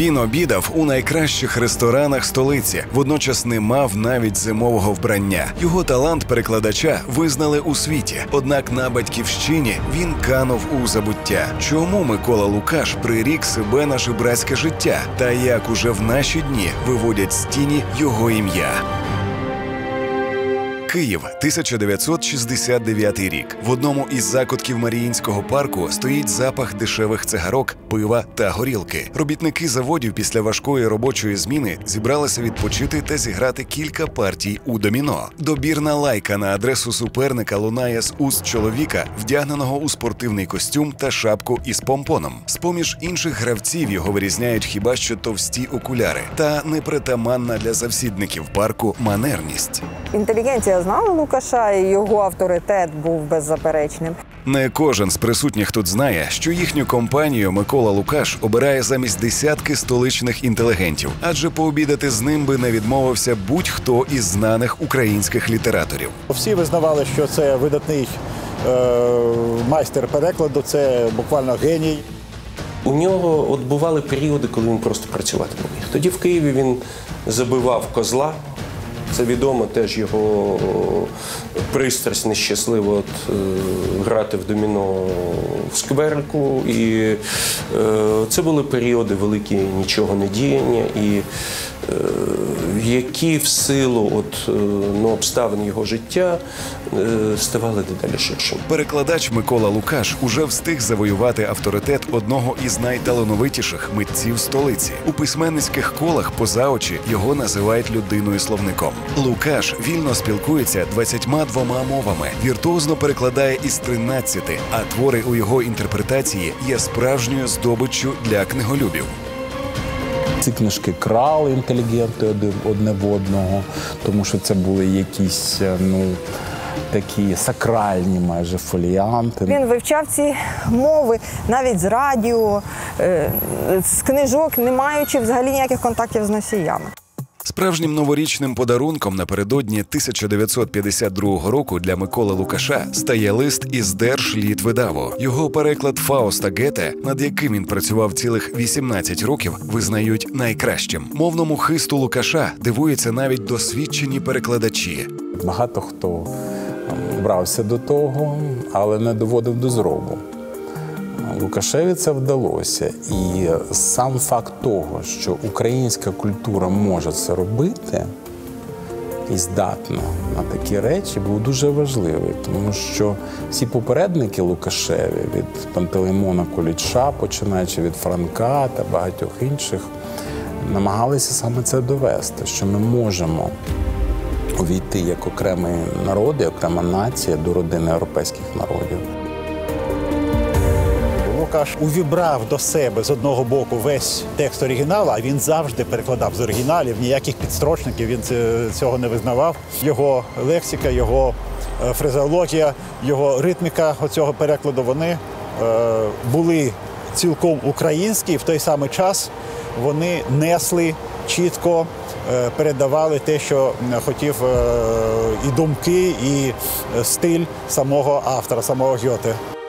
Він обідав у найкращих ресторанах столиці, водночас не мав навіть зимового вбрання. Його талант перекладача визнали у світі. Однак на батьківщині він канув у забуття. Чому Микола Лукаш прирік себе на жебрацьке життя? Та як уже в наші дні виводять з тіні його ім'я? Київ, 1969 рік. В одному із закутків Маріїнського парку стоїть запах дешевих цигарок, пива та горілки. Робітники заводів після важкої робочої зміни зібралися відпочити та зіграти кілька партій у доміно. Добірна лайка на адресу суперника лунає з уст чоловіка, вдягненого у спортивний костюм та шапку із помпоном. З поміж інших гравців його вирізняють хіба що товсті окуляри та непритаманна для завсідників парку манерність. Інтелігенція знала Лукаша, і його авторитет був беззаперечним. Не кожен з присутніх тут знає, що їхню компанію Микола Лукаш обирає замість десятки столичних інтелігентів, адже пообідати з ним би не відмовився будь-хто із знаних українських літераторів. Всі визнавали, що це видатний е, майстер перекладу, це буквально геній. У нього от бували періоди, коли він просто працювати не міг. Тоді в Києві він забивав козла. Це відомо теж його пристрасть нещаслива от, е, грати в доміно в скверику. І е, це були періоди великі нічого не діяння, і е, які в силу от, е, ну, обставин його життя е, ставали дедалі ширшими. Перекладач Микола Лукаш уже встиг завоювати авторитет одного із найталановитіших митців столиці. У письменницьких колах поза очі його називають людиною словником. Лукаш вільно спілкується 22 мовами, віртуозно перекладає із 13, а твори у його інтерпретації є справжньою здобиччю для книголюбів. Ці книжки крали інтелігенти одне в одного, тому що це були якісь е, ну такі сакральні майже фоліанти. Він вивчав ці мови навіть з радіо, е, з книжок, не маючи взагалі ніяких контактів з носіями. Справжнім новорічним подарунком напередодні 1952 року для Миколи Лукаша стає лист із Держлітвидаву. Його переклад Фауста Гете, над яким він працював цілих 18 років, визнають найкращим. Мовному хисту Лукаша дивуються навіть досвідчені перекладачі. Багато хто ем, брався до того, але не доводив до зробу. Лукашеві це вдалося. І сам факт того, що українська культура може це робити і здатна на такі речі, був дуже важливий, тому що всі попередники Лукашеві від Пантелеймона Коліча, починаючи від Франка та багатьох інших, намагалися саме це довести, що ми можемо увійти як окремий народ, як окрема нація до родини європейських народів. Лукаш увібрав до себе з одного боку весь текст оригіналу, а він завжди перекладав з оригіналів, ніяких підстрочників він цього не визнавав. Його лексика, його е, фразеологія, його ритміка оцього перекладу вони е, були цілком українські, в той самий час вони несли чітко. е, Передавали те, що хотів і думки, і стиль самого автора, самого Гьоте.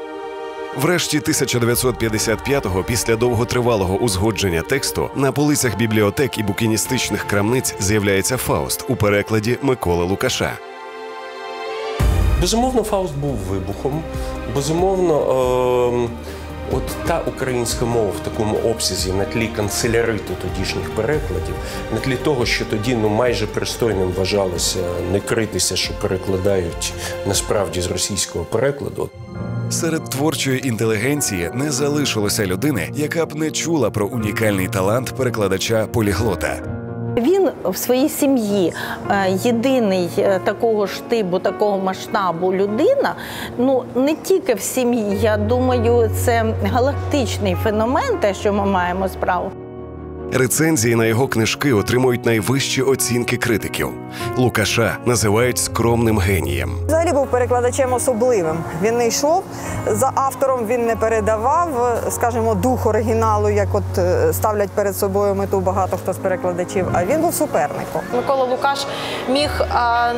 Врешті 1955-го, після довготривалого узгодження тексту, на полицях бібліотек і букіністичних крамниць з'являється Фауст у перекладі Миколи Лукаша. Безумовно, Фауст був вибухом. Безумовно, ем, от та українська мова в такому обсязі на тлі канцеляриту тодішніх перекладів, на тлі того, що тоді ну майже пристойним вважалося не критися, що перекладають насправді з російського перекладу. Серед творчої інтелігенції не залишилося людини, яка б не чула про унікальний талант перекладача поліглота. Він в своїй сім'ї е, єдиний е, такого ж типу, такого масштабу людина. Ну не тільки в сім'ї. Я думаю, це галактичний феномен, те, що ми маємо справу. Рецензії на його книжки отримують найвищі оцінки критиків. Лукаша називають скромним генієм. Взагалі був перекладачем особливим. Він не йшов за автором, він не передавав, скажімо, дух оригіналу, як от е, ставлять перед собою мету багато хто з перекладачів. А він був суперником. Микола Лукаш міг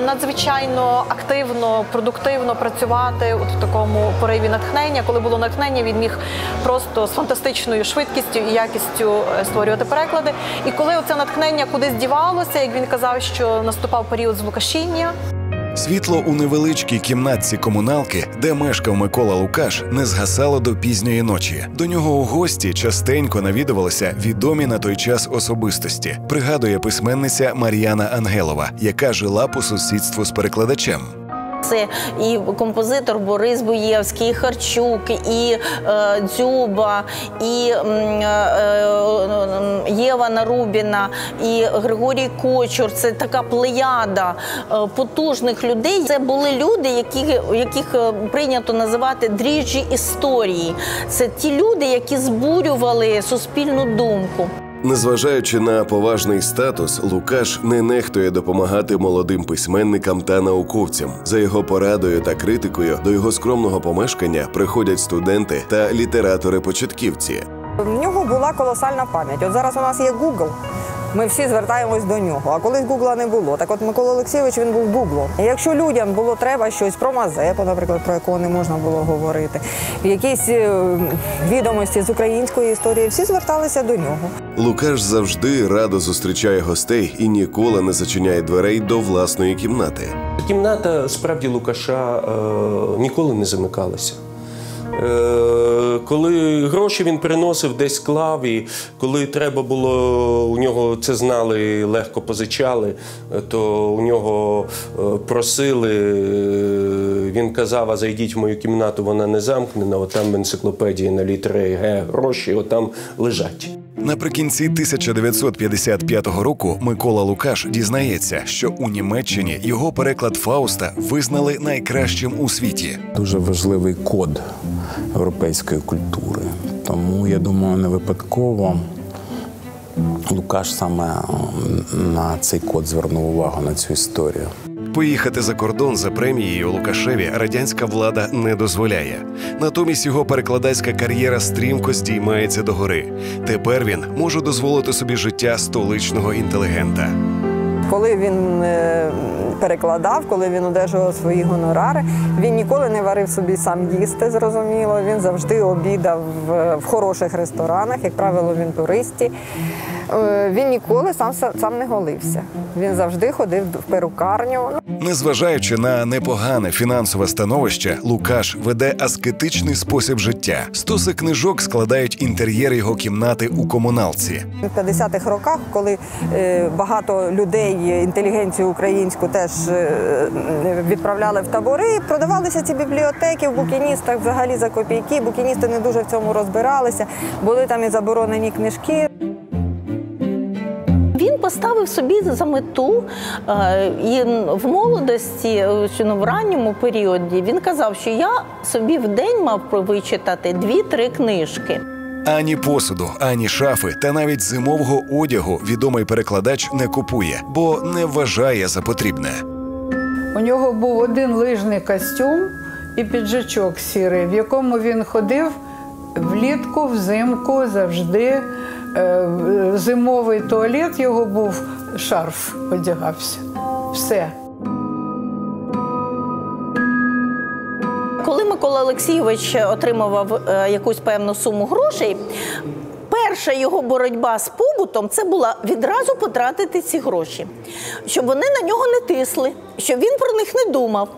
надзвичайно активно, продуктивно працювати от в такому пориві натхнення. Коли було натхнення, він міг просто з фантастичною швидкістю і якістю е, створювати переклади. Переклади. І коли це натхнення кудись дівалося, як він казав, що наступав період злукашіння. Світло у невеличкій кімнатці комуналки, де мешкав Микола Лукаш, не згасало до пізньої ночі. До нього у гості частенько навідувалися відомі на той час особистості. Пригадує письменниця Мар'яна Ангелова, яка жила по сусідству з перекладачем. Це і композитор Борис Боєвський, і Харчук, і е, Дзюба, і е, е, Єва Нарубіна, і Григорій Кочур. Це така плеяда е, потужних людей. Це були люди, які, яких е, прийнято називати дріжджі історії. Це ті люди, які збурювали суспільну думку. Незважаючи на поважний статус, Лукаш не нехтує допомагати молодим письменникам та науковцям. За його порадою та критикою до його скромного помешкання приходять студенти та літератори-початківці. В нього була колосальна пам'ять. От зараз у нас є Google. Ми всі звертаємось до нього. А колись Гугла не було. Так от Микола Олексійович він був Гуглом. І якщо людям було треба щось про Мазепу, наприклад, про якого не можна було говорити, якісь е, відомості з української історії, всі зверталися до нього. Лукаш завжди радо зустрічає гостей і ніколи не зачиняє дверей до власної кімнати. Кімната справді Лукаша е, ніколи не замикалася. Е, коли гроші він приносив, десь клав, і коли треба було, у нього це знали, легко позичали, е, то у нього е, просили, е, він казав, а зайдіть в мою кімнату, вона не замкнена, отам в енциклопедії на літери Г гроші, отам лежать. Наприкінці 1955 року Микола Лукаш дізнається, що у Німеччині його переклад Фауста визнали найкращим у світі. Дуже важливий код європейської культури. Тому я думаю, не випадково Лукаш саме на цей код звернув увагу на цю історію. Поїхати за кордон за премією Лукашеві радянська влада не дозволяє. Натомість його перекладацька кар'єра стрімко здіймається догори. Тепер він може дозволити собі життя столичного інтелігента. Коли він е, перекладав, коли він одержував свої гонорари, він ніколи не варив собі сам їсти, зрозуміло. Він завжди обідав в, в хороших ресторанах, як правило, він туристі. Е, Він ніколи сам сам не голився. Він завжди ходив в перукарню. Незважаючи на непогане фінансове становище, Лукаш веде аскетичний спосіб життя. Стоси книжок складають інтер'єр його кімнати у комуналці. В 50-х роках, коли е, багато людей, інтелігенцію українську теж е, відправляли в табори, продавалися ці бібліотеки в букіністах взагалі за копійки. Букіністи не дуже в цьому розбиралися. Були там і заборонені книжки. Поставив собі за мету е, і в молодості, чи, ну, в ранньому періоді, він казав, що я собі в день мав вичитати дві-три книжки. Ані посуду, ані шафи та навіть зимового одягу відомий перекладач не купує, бо не вважає за потрібне. У нього був один лижний костюм і піджачок сірий, в якому він ходив влітку, взимку, завжди. Е, Зимовий туалет його був, шарф одягався. Все. Коли Микола Олексійович отримував е, якусь певну суму грошей, перша його боротьба з побутом це була відразу потратити ці гроші, щоб вони на нього не тисли, щоб він про них не думав.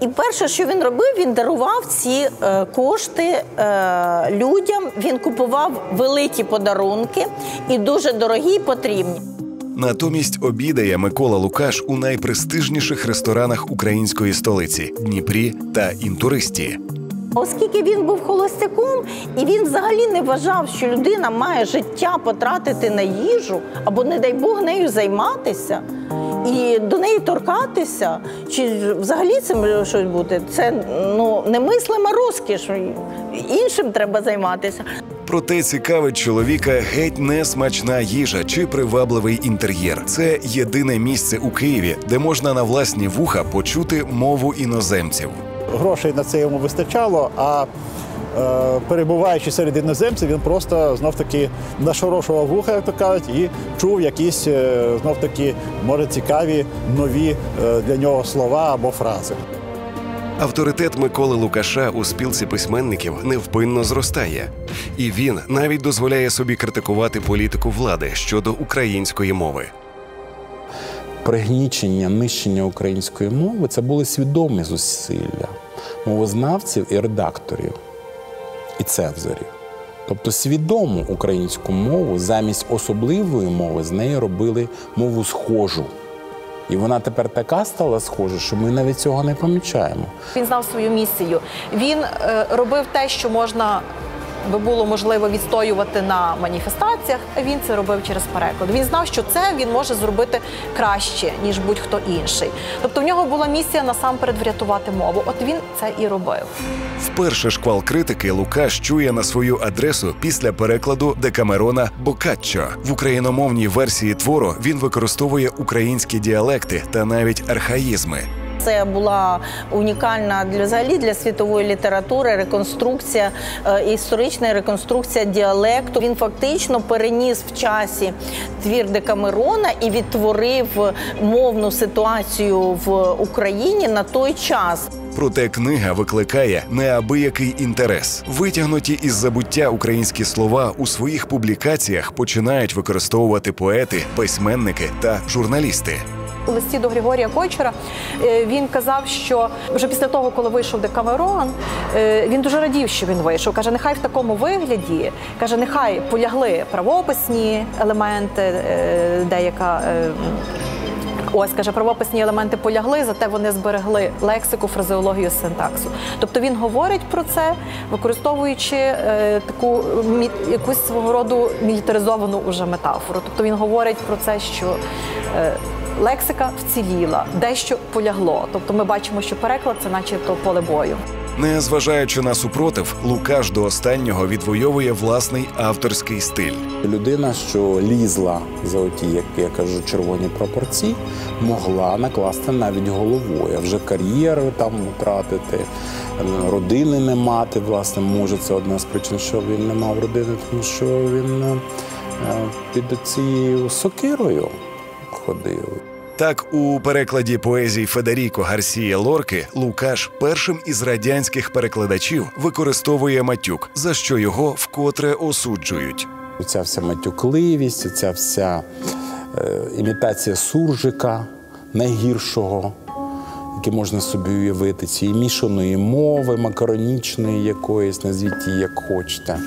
І перше, що він робив, він дарував ці е, кошти е, людям. Він купував великі подарунки і дуже дорогі і потрібні. Натомість обідає Микола Лукаш у найпрестижніших ресторанах української столиці Дніпрі та Інтуристі. Оскільки він був холостяком, і він взагалі не вважав, що людина має життя потратити на їжу або, не дай Бог, нею займатися і до неї торкатися, чи взагалі цим щось бути, це ну немислима розкіш. Іншим треба займатися. Проте цікавить чоловіка геть не смачна їжа чи привабливий інтер'єр. Це єдине місце у Києві, де можна на власні вуха почути мову іноземців. Грошей на це йому вистачало, а е, перебуваючи серед іноземців, він просто знов таки нашорошував вуха, як то кажуть, і чув якісь е, знов таки може цікаві нові е, для нього слова або фрази. Авторитет Миколи Лукаша у спілці письменників невпинно зростає, і він навіть дозволяє собі критикувати політику влади щодо української мови. Пригнічення, нищення української мови це були свідомі зусилля мовознавців і редакторів, і цензорів. Тобто свідому українську мову замість особливої мови з неї робили мову схожу. І вона тепер така стала схожа, що ми навіть цього не помічаємо. Він знав свою місію. Він е, робив те, що можна би було можливо відстоювати на маніфестаціях. Він це робив через переклад. Він знав, що це він може зробити краще ніж будь-хто інший. Тобто в нього була місія насамперед врятувати мову. От він це і робив. Вперше шквал критики Лукаш чує на свою адресу після перекладу Декамерона Бокаччо. В україномовній версії твору він використовує українські діалекти та навіть архаїзми. Це була унікальна для взагалі для світової літератури реконструкція, е, історична реконструкція діалекту. Він фактично переніс в часі твір Декамерона і відтворив мовну ситуацію в Україні на той час. Проте книга викликає неабиякий інтерес. Витягнуті із забуття українські слова у своїх публікаціях починають використовувати поети, письменники та журналісти. Листі до Григорія Кочера е, він казав, що вже після того, коли вийшов Декамерон, е, він дуже радів, що він вийшов. Каже, нехай в такому вигляді, каже, нехай полягли правописні елементи, е, деяка. Ось каже, правописні елементи полягли, зате вони зберегли лексику, фразеологію, синтаксу. Тобто він говорить про це, використовуючи е, таку мі- якусь свого роду мілітаризовану уже метафору. Тобто він говорить про це, що е, лексика вціліла, дещо полягло. Тобто ми бачимо, що переклад це начебто поле бою. Незважаючи на супротив, Лукаш до останнього відвоює власний авторський стиль. Людина, що лізла за оті, як я кажу, червоні прапорці, могла накласти навіть головою, а вже кар'єру там втратити, е, родини не мати. Власне, може, це одна з причин, що він не мав родини, тому що він е, е, під цією сокирою ходив. Так, у перекладі поезій Федеріко Гарсія Лорки Лукаш першим із радянських перекладачів використовує матюк, за що його вкотре осуджують. Ця вся матюкливість, ця вся е, імітація суржика найгіршого, який можна собі уявити, цієї мішаної мови, макаронічної якоїсь, назвіть її як хочете.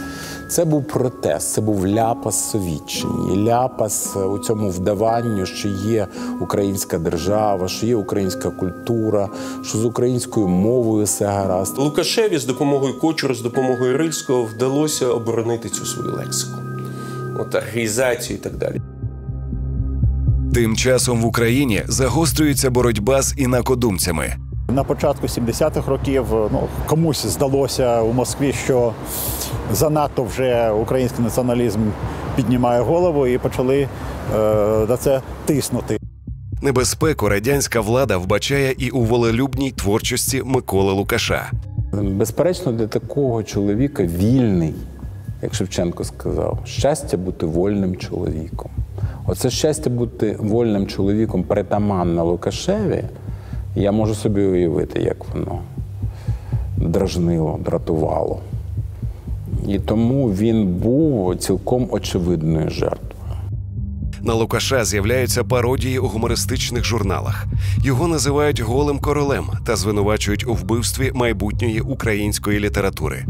Це був протест, це був ляпас совітчині, ляпас у цьому вдаванню, що є українська держава, що є українська культура, що з українською мовою все гаразд. Лукашеві з допомогою Кочура, з допомогою Рильського вдалося оборонити цю свою лексику. От архаїзацію і так далі. Тим часом в Україні загострюється боротьба з інакодумцями. На початку 70-х років ну, комусь здалося у Москві, що занадто вже український націоналізм піднімає голову і почали е, на це тиснути. Небезпеку радянська влада вбачає і у волелюбній творчості Миколи Лукаша. Безперечно, для такого чоловіка вільний, як Шевченко сказав, щастя бути вольним чоловіком. Оце щастя бути вольним чоловіком притаманне Лукашеві, я можу собі уявити, як воно дражнило, дратувало. І тому він був цілком очевидною жертвою. На Лукаша з'являються пародії у гумористичних журналах. Його називають голим королем та звинувачують у вбивстві майбутньої української літератури.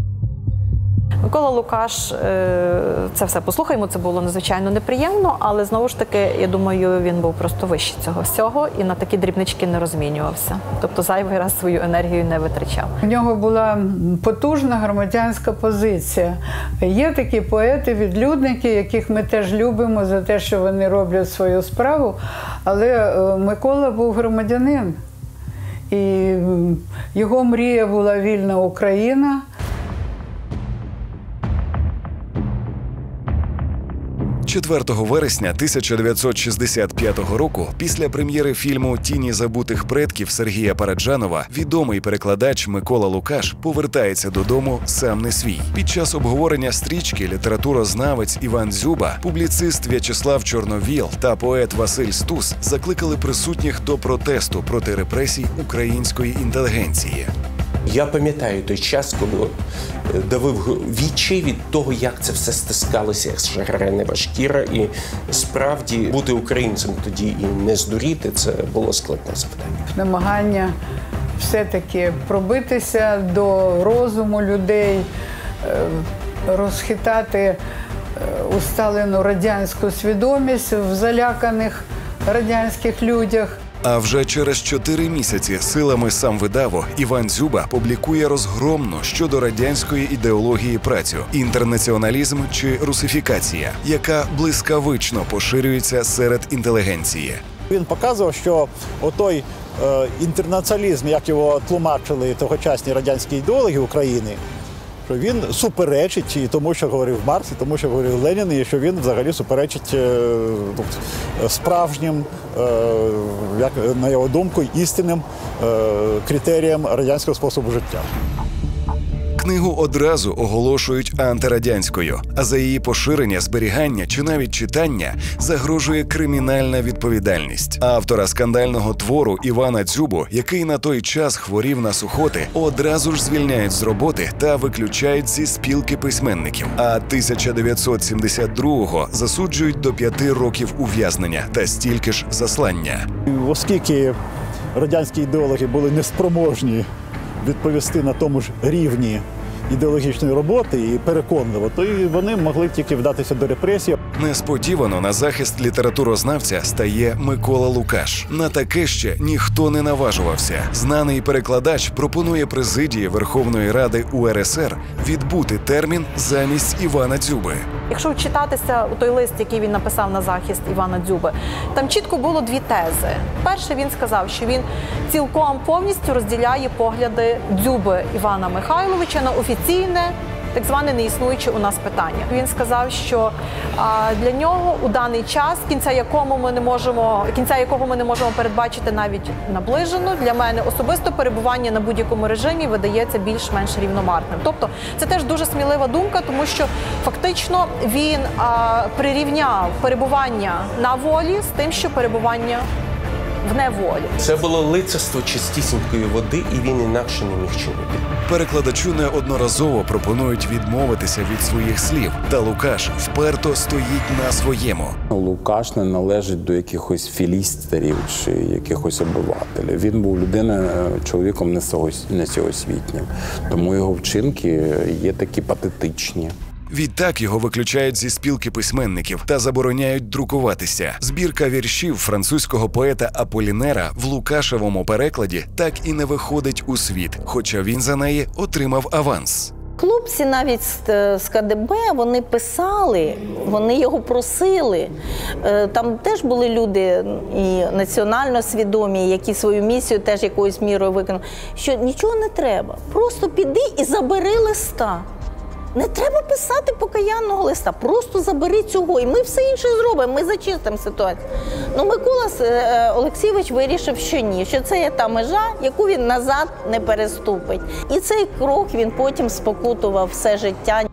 Микола Лукаш, е, це все послухаємо. Це було надзвичайно неприємно, але знову ж таки, я думаю, він був просто вищий цього всього і на такі дрібнички не розмінювався. Тобто зайвий раз свою енергію не витрачав. У нього була потужна громадянська позиція. Є такі поети, відлюдники, яких ми теж любимо за те, що вони роблять свою справу. Але е, Микола був громадянин, і його мрія була вільна Україна. 4 вересня 1965 року, після прем'єри фільму Тіні забутих предків Сергія Параджанова, відомий перекладач Микола Лукаш повертається додому сам не свій. Під час обговорення стрічки літературознавець Іван Дзюба, публіцист В'ячеслав Чорновіл та поет Василь Стус закликали присутніх до протесту проти репресій української інтелігенції. Я пам'ятаю той час, коли е, давив вічі від того, як це все стискалося, як шагренева шкіра. І справді бути українцем тоді і не здуріти це було складне завдання. намагання все-таки пробитися до розуму людей, е, розхитати е, усталену радянську свідомість в заляканих радянських людях. А вже через чотири місяці силами сам видаво Іван Дзюба публікує розгромну щодо радянської ідеології працю, інтернаціоналізм чи русифікація, яка блискавично поширюється серед інтелігенції. Він показував, що отой е, інтернаціоналізм, як його тлумачили тогочасні радянські ідеологи України, що він суперечить і тому, що говорив Маркс, і тому, що говорив Ленін, і що він взагалі суперечить ну, справжнім, е, як на його думку, істинним е, критеріям радянського способу життя. Книгу одразу оголошують антирадянською, а за її поширення, зберігання чи навіть читання загрожує кримінальна відповідальність. Автора скандального твору Івана Дзюбу, який на той час хворів на сухоти, одразу ж звільняють з роботи та виключають зі спілки письменників. А 1972-го засуджують до п'яти років ув'язнення та стільки ж заслання. Оскільки радянські ідеологи були неспроможні відповісти на тому ж рівні ідеологічної роботи і переконливо, то і вони могли тільки вдатися до репресій. Несподівано на захист літературознавця стає Микола Лукаш. На таке ще ніхто не наважувався. Знаний перекладач пропонує президії Верховної Ради УРСР відбути термін замість Івана Дзюби. Якщо вчитатися у той лист, який він написав на захист Івана Дзюби, там чітко було дві тези. Перше, він сказав, що він цілком повністю розділяє погляди Дзюби Івана Михайловича на офіційне. Так зване неіснуюче у нас питання. Він сказав, що для нього у даний час, кінця якому ми не можемо, кінця якого ми не можемо передбачити навіть наближено, для мене особисто перебування на будь-якому режимі видається більш-менш рівномарним. Тобто це теж дуже смілива думка, тому що фактично він прирівняв перебування на волі з тим, що перебування в неволі. Це було лицарство чистісінької води, і він інакше не міг чинити. Перекладачу неодноразово пропонують відмовитися від своїх слів, та Лукаш вперто стоїть на своєму. Лукаш не належить до якихось філістерів чи якихось обивателів. Він був людиною, чоловіком несоосвітнім. Тому його вчинки є такі патетичні. Відтак його виключають зі спілки письменників та забороняють друкуватися. Збірка віршів французького поета Аполінера в Лукашевому перекладі так і не виходить у світ, хоча він за неї отримав аванс. Хлопці навіть з, е, КДБ вони писали, вони його просили. Е, Там теж були люди і національно свідомі, які свою місію теж якоюсь мірою виконали. Що нічого не треба. Просто піди і забери листа. Не треба писати покаянного листа, просто забери цього, і ми все інше зробимо. Ми зачистимо ситуацію. Ну, Микола е, Олексійович вирішив, що ні, що це є та межа, яку він назад не переступить. І цей крок він потім спокутував все життя.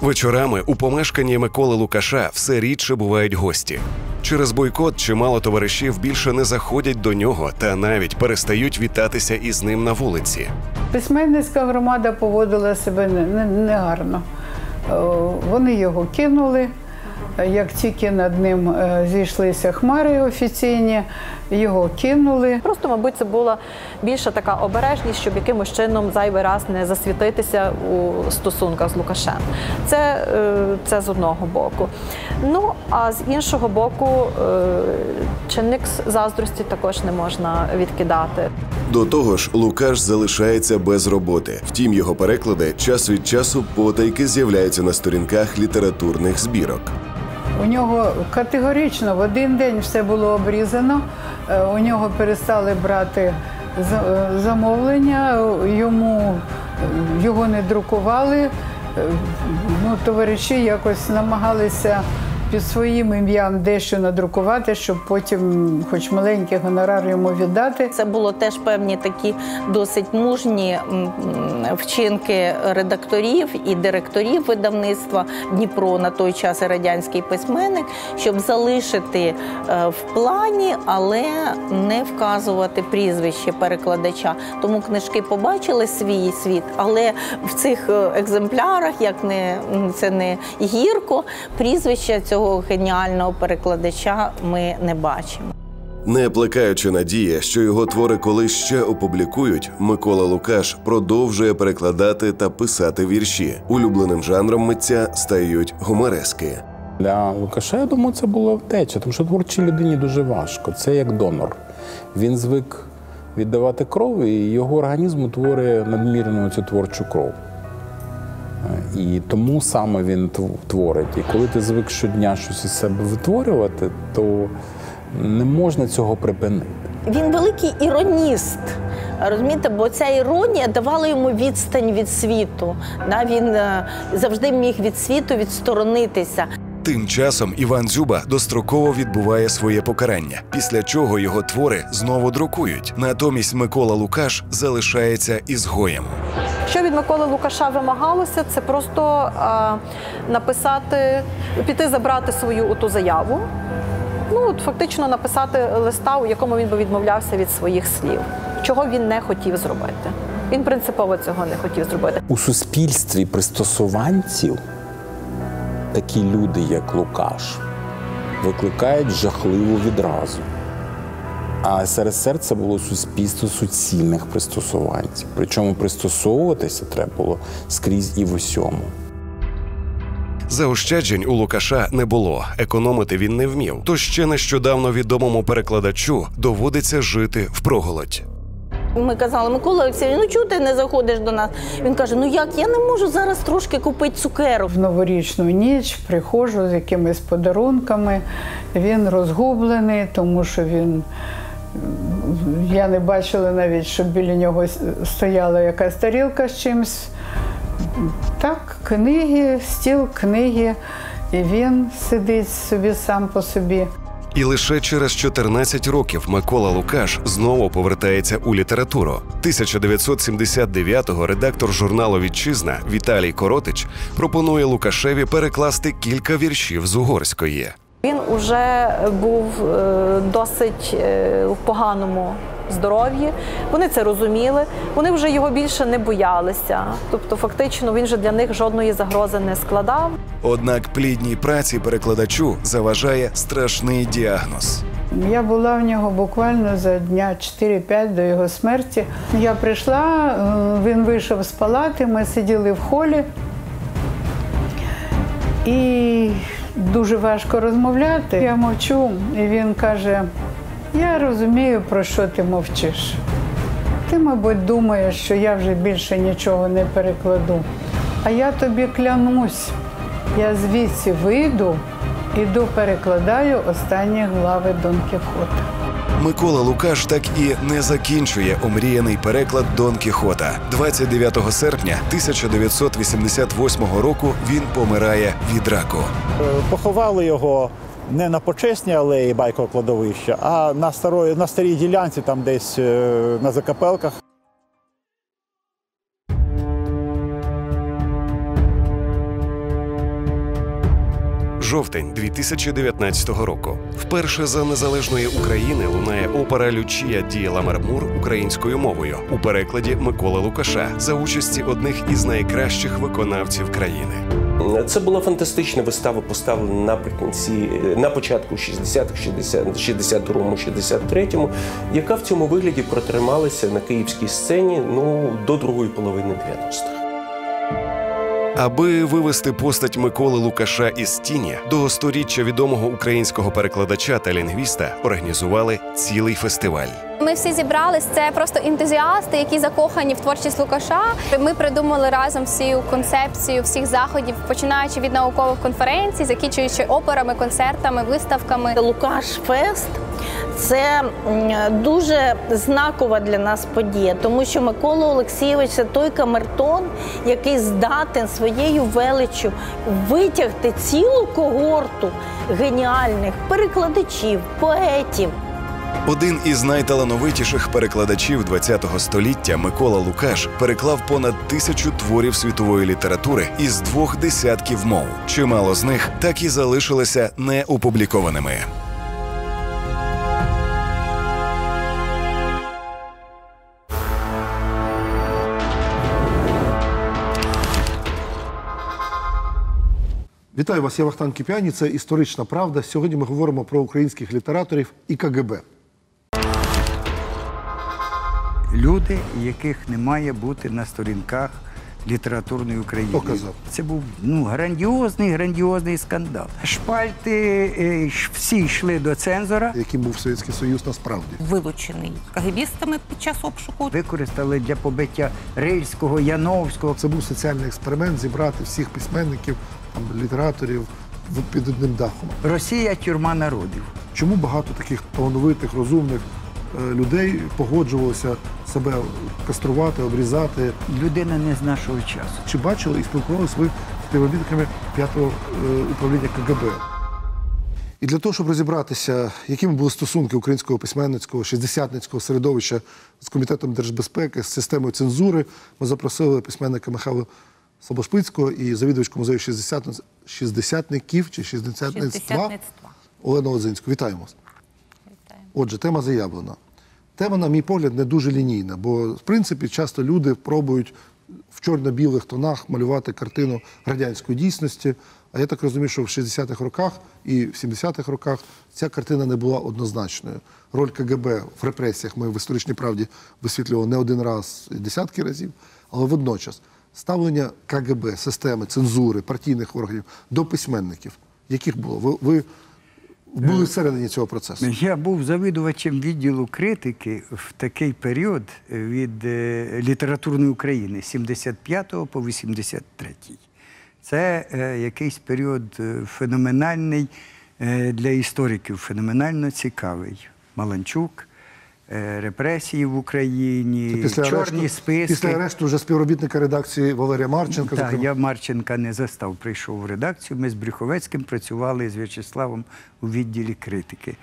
Вечорами у помешканні Миколи Лукаша все рідше бувають гості. Через бойкот чимало товаришів більше не заходять до нього та навіть перестають вітатися із ним на вулиці. Письменницька громада поводила себе не- не- негарно. Е, Вони його кинули. Як тільки над ним е, зійшлися хмари офіційні, його кинули. Просто, мабуть, це була більша така обережність, щоб якимось чином зайвий раз не засвітитися у стосунках з Лукашем. Це, е, це з одного боку. Ну а з іншого боку, е, чинник заздрості також не можна відкидати. До того ж, Лукаш залишається без роботи. Втім, його переклади час від часу потайки з'являються на сторінках літературних збірок. У нього категорично в один день все було обрізано. Е, У нього перестали брати е, замовлення, йому його не друкували. Е, Ну, товариші якось намагалися під своїм ім'ям дещо надрукувати, щоб потім, хоч маленький гонорар йому віддати. Це було теж певні такі досить мужні вчинки редакторів і директорів видавництва Дніпро на той час і радянський письменник, щоб залишити е, в плані, але не вказувати прізвище перекладача. Тому книжки побачили свій світ, але в цих е, екземплярах, як не це не гірко, прізвища цього геніального перекладача ми не бачимо. Не плекаючи надії, що його твори колись ще опублікують, Микола Лукаш продовжує перекладати та писати вірші. Улюбленим жанром митця стають гуморески. Для Лукаша, я думаю, це була втеча, тому що творчій людині дуже важко. Це як донор. Він звик віддавати кров, і його організм утворює надмірну цю творчу кров. Е, І тому саме він творить. І коли ти звик щодня щось із себе витворювати, то не можна цього припинити. Він великий іроніст. Розумієте, бо ця іронія давала йому відстань від світу. Він е, завжди міг від світу відсторонитися. Тим часом Іван Дзюба достроково відбуває своє покарання, після чого його твори знову друкують. Натомість Микола Лукаш залишається ізгоєм. Що від Миколи Лукаша вимагалося, це просто е, написати, піти забрати свою ту заяву. Ну, от фактично написати листа, у якому він би відмовлявся від своїх слів, чого він не хотів зробити. Він принципово цього не хотів зробити. У суспільстві пристосуванців такі люди, як Лукаш, викликають жахливу відразу. А СРСР це було суспільство суцільних пристосуванців. Причому пристосовуватися треба було скрізь і в усьому. Заощаджень у Лукаша не було, економити він не вмів. Тож ще нещодавно відомому перекладачу доводиться жити впроголодь. Ми казали, Микола Олексійович, ну чого ти не заходиш до нас? Він каже: Ну як, я не можу зараз трошки купити цукерок. В новорічну ніч приходжу з якимись подарунками. Він розгублений, тому що він. Я не бачила навіть, щоб біля нього стояла якась тарілка з чимось. Так, книги, стіл, книги, і він сидить собі сам по собі. І лише через 14 років Микола Лукаш знову повертається у літературу. 1979-го редактор журналу Вітчизна Віталій Коротич пропонує Лукашеві перекласти кілька віршів з угорської. Він уже був е, досить е, в поганому здоров'ї. Вони це розуміли. Вони вже його більше не боялися. Тобто, фактично, він вже для них жодної загрози не складав. Однак плідній праці перекладачу заважає страшний діагноз. Я була в нього буквально за дня 4-5 до його смерті. Я прийшла, е, він вийшов з палати, ми сиділи в холі. І дуже важко розмовляти. Я мовчу, і він каже: Я розумію, про що ти мовчиш. Ти, мабуть, думаєш, що я вже більше нічого не перекладу. А я тобі клянусь, я звідси вийду, іду перекладаю останні глави Дон Кіхота. Микола Лукаш так і не закінчує омріяний переклад Дон Кіхота. 29 серпня 1988 року він помирає від раку. Е, Поховали його не на почесній алеї байкового кладовища, а на старої, на старій ділянці, там десь е, на закапелках. Жовтень 2019 року. Вперше за незалежної України лунає опера Лючія Дієла Мармур українською мовою у перекладі Миколи Лукаша за участі одних із найкращих виконавців країни. Це була фантастична вистава, поставлена наприкінці на початку 60-х, 60, 62-му, 63-му, яка в цьому вигляді протрималася на київській сцені ну до другої половини 90-х. Аби вивести постать Миколи Лукаша із тіні, до сторіччя відомого українського перекладача та лінгвіста організували цілий фестиваль. Ми всі зібрались. Це просто ентузіасти, які закохані в творчість Лукаша. Ми придумали разом всю концепцію всіх заходів, починаючи від наукових конференцій, закінчуючи операми, концертами, виставками. Лукаш Фест Це дуже знакова для нас подія, тому що Микола Олексійович це той камертон, який здатен своєю величчю витягти цілу когорту геніальних перекладачів, поетів. Один із найталановитіших перекладачів ХХ століття Микола Лукаш переклав понад тисячу творів світової літератури із двох десятків мов. Чимало з них так і залишилися неопублікованими. Вітаю вас, я Вахтан Кіпіані. Це історична правда. Сьогодні ми говоримо про українських літераторів і КГБ. Люди, яких не має бути на сторінках літературної України. Хто казав? Це був ну, грандіозний, грандіозний скандал. Шпальти е, всі йшли до цензора. Яким був Совєтський Союз насправді. вилучений кагебістами під час обшуку. Використали для побиття Рильського, Яновського. Це був соціальний експеримент зібрати всіх письменників, там, літераторів під одним дахом. Росія тюрма народів. Чому багато таких талановитих, розумних людей погоджувалося себе каструвати, обрізати? Людина не з нашого часу. Чи бачили і спілкувалися ви з співробітниками п'ятого е, управління КГБ? І для того, щоб розібратися, якими були стосунки українського письменницького, шістдесятницького середовища з комітетом держбезпеки, з системою цензури, ми запросили письменника Михайла Слобошпицького і завідувачку музею шістдесят- шістдесятників чи шістдесятництва. Олену Лозинську. Вітаємо вас. Отже, тема заявлена. Тема, на мій погляд, не дуже лінійна, бо в принципі часто люди пробують в чорно-білих тонах малювати картину радянської дійсності. А я так розумію, що в 60-х роках і в 70-х роках ця картина не була однозначною. Роль КГБ в репресіях ми в історичній правді висвітлювали не один раз і десятки разів, але водночас ставлення КГБ, системи цензури, партійних органів до письменників, яких було? Ви, ви були всередині цього процесу? Я був завідувачем відділу критики в такий період від е, літературної України з 75 по 83. Це е, якийсь період е, феноменальний для істориків, феноменально цікавий. Маланчук, репресії в Україні, Після чорні арешту, списки. після арешту вже співробітника редакції Валерія Марченка. Так, зокрема. я Марченка не застав, прийшов в редакцію. Ми з Брюховецьким працювали з В'ячеславом у відділі критики.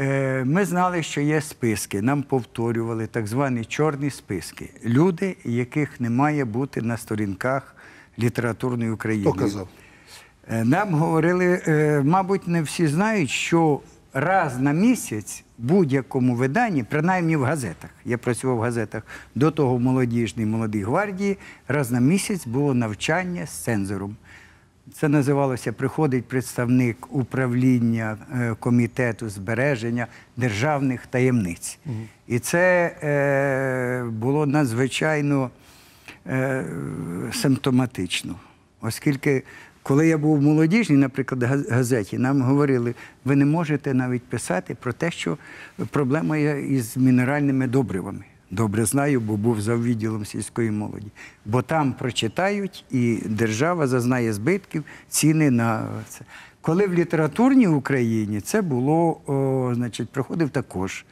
Е, Ми знали, що є списки. Нам повторювали так звані чорні списки. Люди, яких не має бути на сторінках літературної України. Хто казав? Е, Нам говорили, е, мабуть, не всі знають, що раз на місяць в будь-якому виданні, принаймні в газетах, я працював в газетах до того в молодіжній молодій гвардії, раз на місяць було навчання з цензором. Це називалося Приходить представник управління е, комітету збереження державних таємниць. І це е, було надзвичайно е, симптоматично, оскільки коли я був в молодіжній, наприклад, газ- газеті, нам говорили, ви не можете навіть писати про те, що проблема є із мінеральними добривами. Добре знаю, бо був за відділом сільської молоді. Бо там прочитають, і держава зазнає збитків, ціни на це. Коли в літературній Україні це було, о, значить, проходив також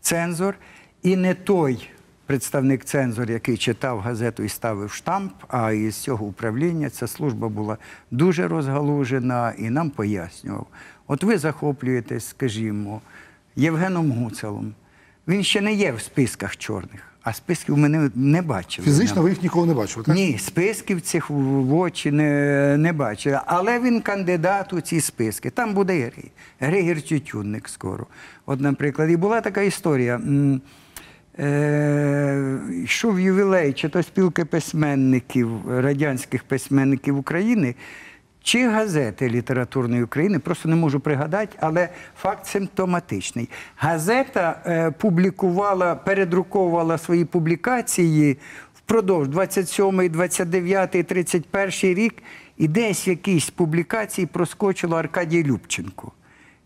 цензор, і не той представник цензор, який читав газету і ставив штамп, а із цього управління ця служба була дуже розгалужена і нам пояснював. От ви захоплюєтесь, скажімо, Євгеном Гуцелом. Він ще не є в списках чорних, а списків ми не, не бачили. Фізично ви їх ніколи не бачили, так? Ні, списків цих в- в очі не, не бачили. Але він кандидат у ці списки. Там буде Григір, Григір Тютюнник скоро. От, наприклад, і була така історія. Е, йшов ювілей чи то спілки письменників, радянських письменників України, чи газети літературної України, просто не можу пригадати, але факт симптоматичний. Газета е, публікувала, передруковувала свої публікації впродовж 27, 29, 31 рік, і десь в якійсь публікації проскочило Аркадій Любченко.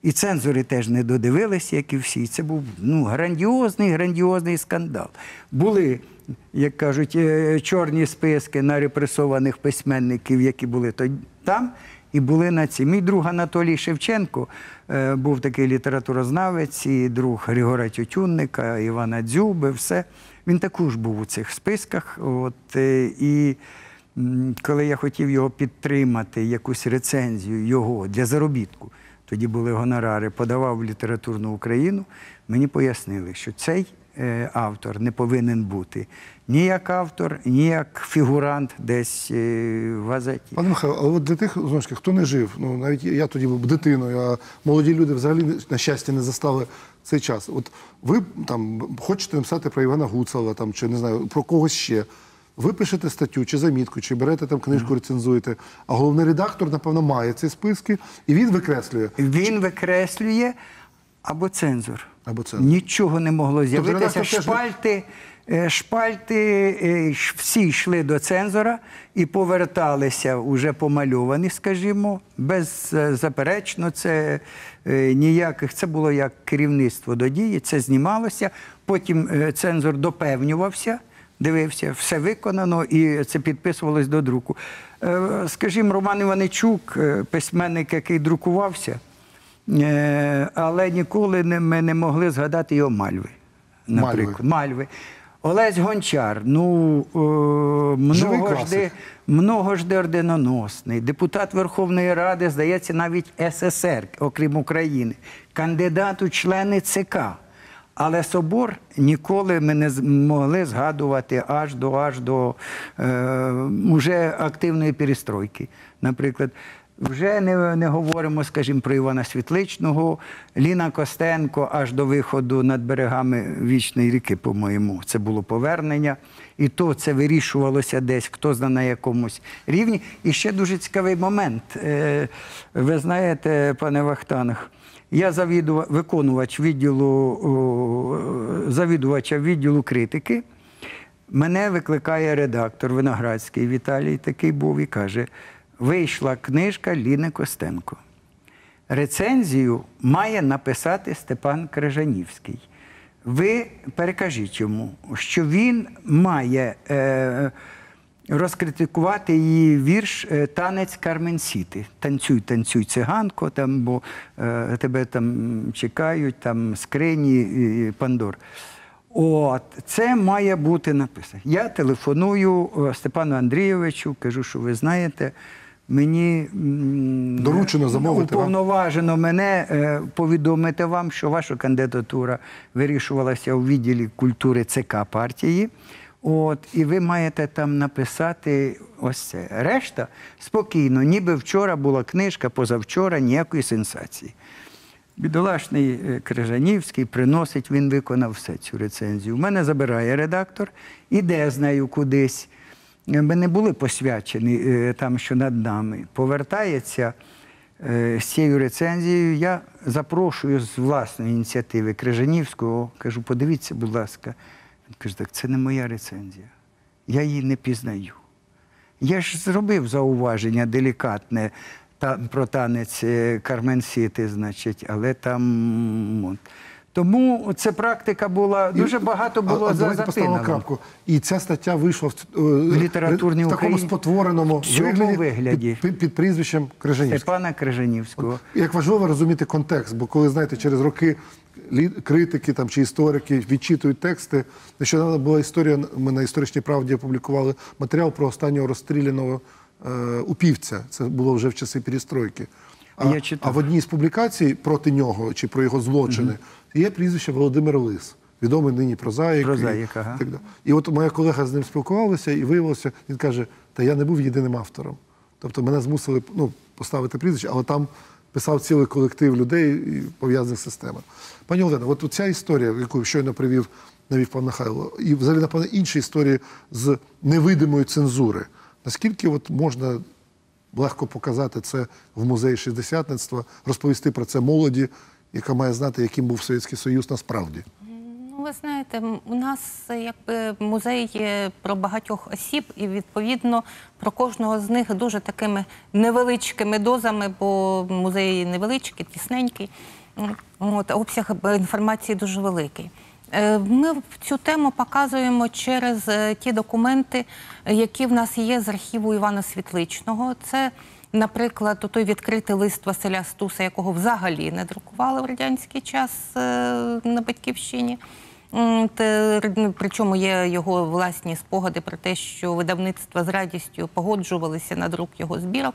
І цензори теж не додивилися, як і всі. Це був ну, грандіозний, грандіозний скандал. Були, як кажуть, е, чорні списки на репресованих письменників, які були там. і були на ці. Мій друг Анатолій Шевченко е, був такий літературознавець, і друг Григора Тютюнника, Івана Дзюби, все. Він також був у цих списках. От, е, і коли я хотів його підтримати, якусь рецензію його для заробітку, тоді були гонорари, подавав в літературну Україну, мені пояснили, що цей е, автор не повинен бути ні як автор, ні як фігурант десь е, в газеті. Пане Михайло, але от для тих знову хто не жив, ну навіть я тоді був дитиною, а молоді люди взагалі на щастя не застали цей час. От ви там хочете написати про Івана Гуцала, там чи не знаю про когось ще. Ви пишете статтю чи замітку, чи берете там книжку, рецензуєте. А головний редактор, напевно, має ці списки, і він викреслює. Він викреслює або цензор. Або цензор. Нічого не могло з'явитися. редактор Шпальти, е, шпальти е, всі йшли до цензора і поверталися уже помальовані, скажімо, беззаперечно. Це е, ніяких. Це було як керівництво до дії, це знімалося. Потім цензор допевнювався. Дивився, все виконано, і це підписувалось до друку. Е, Скажімо, Роман Іваничук, е, письменник, який друкувався, Е, але ніколи ми не могли згадати його Мальви. Наприклад, Мальви. Олесь Гончар, ну Живий много ж, класик. де, много ж де орденоносний, депутат Верховної Ради, здається, навіть СССР, окрім України, кандидат у члени ЦК. Але собор ніколи ми не змогли згадувати аж до аж до е, уже активної перестройки. Наприклад, вже не, не говоримо, скажімо, про Івана Світличного, Ліна Костенко аж до виходу над берегами Вічної ріки, по-моєму, це було повернення. І то це вирішувалося десь, хто знає на якомусь рівні. І ще дуже цікавий момент. Е, ви знаєте, пане Вахтанг, я завідува, виконувач відділу, завідувача відділу критики. Мене викликає редактор Виноградський Віталій, такий був, і каже: вийшла книжка Ліни Костенко. Рецензію має написати Степан Крижанівський. Ви перекажіть йому, що він має е, розкритикувати її вірш е, Танець Карменсіти. Танцюй, танцюй, циганко, там, бо е, тебе там чекають, там скрині, і Пандор. От, це має бути написано. Я телефоную е, Степану Андрійовичу, кажу, що ви знаєте, мені Доручено замовити вам. уповноважено мене е, повідомити вам, що ваша кандидатура вирішувалася у відділі культури ЦК партії. От, і ви маєте там написати ось це. Решта спокійно, ніби вчора була книжка, позавчора ніякої сенсації. Бідолашний е, Крижанівський приносить, він виконав все цю рецензію. У мене забирає редактор, іде з нею кудись. Е, Ми не були посвячені е, там, що над нами. Повертається з цією рецензією. Я запрошую з власної ініціативи Крижанівського, кажу, подивіться, будь ласка. Він каже, так це не моя рецензія. Я її не пізнаю. Я ж зробив зауваження делікатне та, про танець е, Кармен Сіти, значить, але там. От. Тому ця практика була, дуже багато було а, за запинено. крапку. І ця стаття вийшла в, е, В літературній в такому Україні. спотвореному вигляді, вигляді. Під, під, прізвищем Крижанівський. Степана Крижанівського. Як важливо розуміти контекст, бо коли знаєте, через роки критики там чи історики відчитують тексти. Нещодавно була історія. Ми на історичній правді опублікували матеріал про останнього розстріляного е, упівця. Це було вже в часи перестройки. А, а в одній з публікацій проти нього чи про його злочини є прізвище Володимир Лис, відомий нині прозаїк. Прозаїк, і, ага. так далі. і от моя колега з ним спілкувалася, і виявилося, він каже: Та я не був єдиним автором. Тобто мене змусили ну, поставити прізвище, але там писав цілий колектив людей і пов'язаних з системою. Пані Олена, от ця історія, яку щойно привів навів пан Михайло, і взагалі, напевно, інші історії з невидимої цензури. Наскільки от можна легко показати це в музеї шістдесятництва, розповісти про це молоді, яка має знати, яким був Совєтський Союз насправді? Ну, ви знаєте, у нас якби музей про багатьох осіб, і відповідно про кожного з них дуже такими невеличкими дозами, бо музей невеличкий, тісненький. От, обсяг е, інформації дуже великий. Е, Ми цю тему показуємо через е, ті документи, які в нас є з архіву Івана Світличного. Це, наприклад, той відкритий лист Василя Стуса, якого взагалі не друкували в радянський час е, на батьківщині. Р- Причому є його власні спогади про те, що видавництва з радістю погоджувалися на друк його збірок.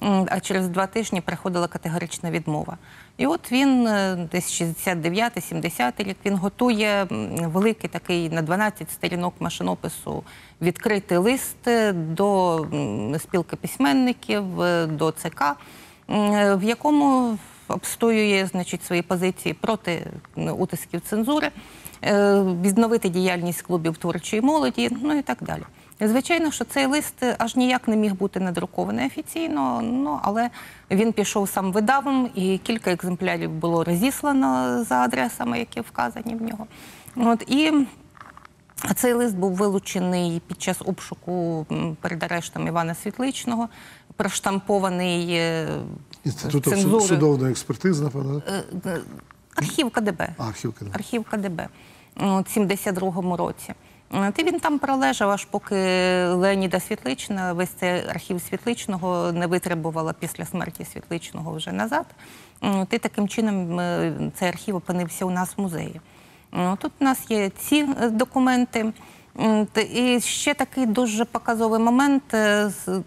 А через два тижні приходила категорична відмова. І от він е, десь 69-70 рік він готує великий такий на 12 сторінок машинопису відкритий лист е, до спілки письменників, е, до ЦК, в якому обстоює значить, свої позиції проти утисків цензури, відновити діяльність клубів творчої молоді, ну і так далі. Звичайно, що цей лист аж ніяк не міг бути надрукований офіційно, ну але він пішов сам видавом, і кілька екземплярів було розіслано за адресами, які вказані в нього. От і цей лист був вилучений під час обшуку перед арештом Івана Світличного, проштампований е, Інститутом цензурою. судовної експертизи, напевно. Е, е, Архів КДБ. Архів КДБ. Архів КДБ в 72-му році. От, І він там пролежав, аж поки Леоніда Світлична, весь цей архів Світличного не витребувала після смерті Світличного вже назад. От, І таким чином е, цей архів опинився у нас в музеї. Тут у нас є ці е, документи. І ще такий дуже показовий момент. е, з-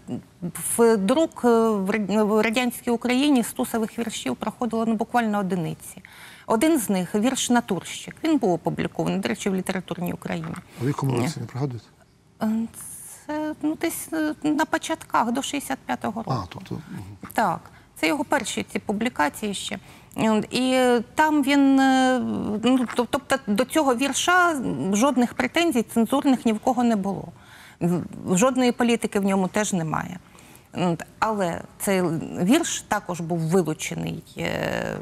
В друк е, в Рад- в радянській Україні стусових віршів проходило ну, буквально одиниці. Один з них вірш Натурщик. Він був опублікований, до речі, в літературній Україні. А в якому році не пригадуєте? Це ну, десь е, на початках до 65-го року. А, тобто. Так, це його перші ці публікації ще. І там він, е, ну, тобто до цього вірша жодних претензій цензурних ні в кого не було. Жодної політики в ньому теж немає. От, Але цей вірш також був вилучений е,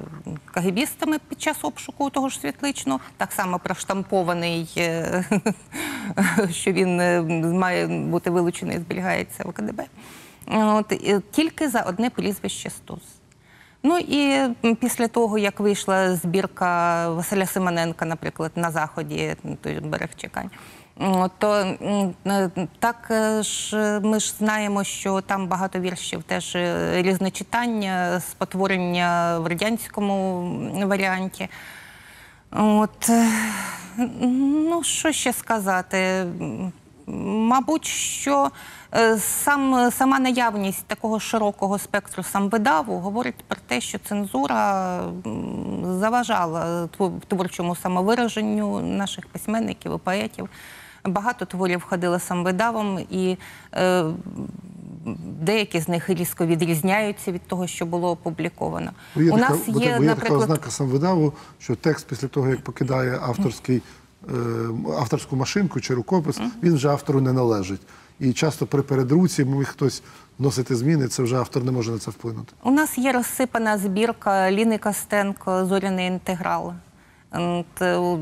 кагібістами під час обшуку того ж світличного, так само проштампований, е, що він е, має бути вилучений і зберігається в КДБ. От, тільки за одне прізвище Стус. Ну і після того, як вийшла збірка Василя Симоненка, наприклад, на заході, той берег Чекань, то е, так е, ж ми ж знаємо, що там багато віршів теж е, різночитання, спотворення в радянському варіанті. От, е, ну, що ще сказати? Мабуть, що е, сам, сама наявність такого широкого спектру самвидаву говорить про те, що цензура заважала тво- творчому самовираженню наших письменників і поетів. Багато творів ходили самвидавом, і е, деякі з них різко відрізняються від того, що було опубліковано. Бо Є У така, нас бо є, бо є така наприклад, ознака самовидаву, що текст після того, як покидає авторський, е, авторську машинку чи рукопис, він вже автору не належить. І часто при передруці міг хтось вносити зміни, це вже автор не може на це вплинути. У нас є розсипана збірка Ліни Костенко Зоряний інтеграл.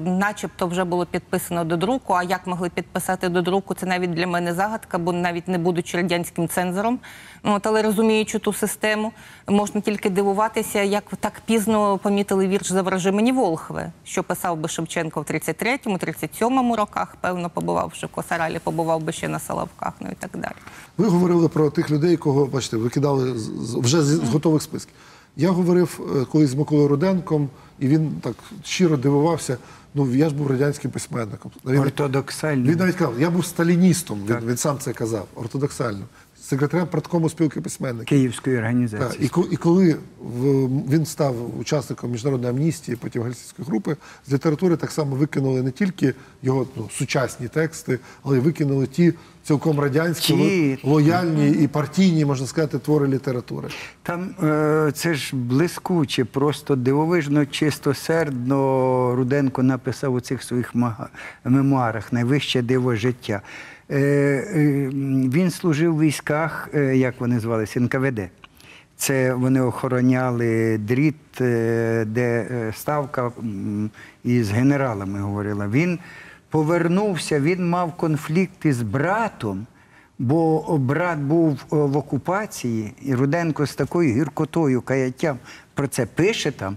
Начебто вже було підписано до друку. А як могли підписати до друку, це навіть для мене загадка, бо навіть не будучи радянським цензором. Ну, От, але розуміючи ту систему, можна тільки дивуватися, як так пізно помітили вірш «Завражи мені Волхве, що писав би Шевченко в 33-му, 37-му роках, певно, побувавши в Косаралі, побував би ще на Соловках, ну і так далі. Ви говорили про тих людей, кого, бачите, викидали вже з готових списків. Я говорив е, колись з Миколою Руденком, і він так щиро дивувався. Ну, я ж був радянським письменником. Він, Ортодоксальним. Він навіть казав, я був сталіністом, він, він сам це казав, ортодоксально. Секретарем парткому спілки письменників. Київської організації. Так, і, ко- і коли в, він став учасником міжнародної амністії, потім Гельсінської групи, з літератури так само викинули не тільки його ну, сучасні тексти, але й викинули ті цілком радянські, Ті. лояльні і партійні, можна сказати, твори літератури. Там е, це ж блискуче, просто дивовижно, чистосердно Руденко написав у цих своїх мемуарах Найвище диво життя. Е, е, він служив в військах, як вони звалися, НКВД. Це вони охороняли дріт, де ставка із генералами говорила. Він повернувся, він мав конфлікти з братом. Бо брат був в окупації, і Руденко з такою гіркотою, каяттям про це пише там.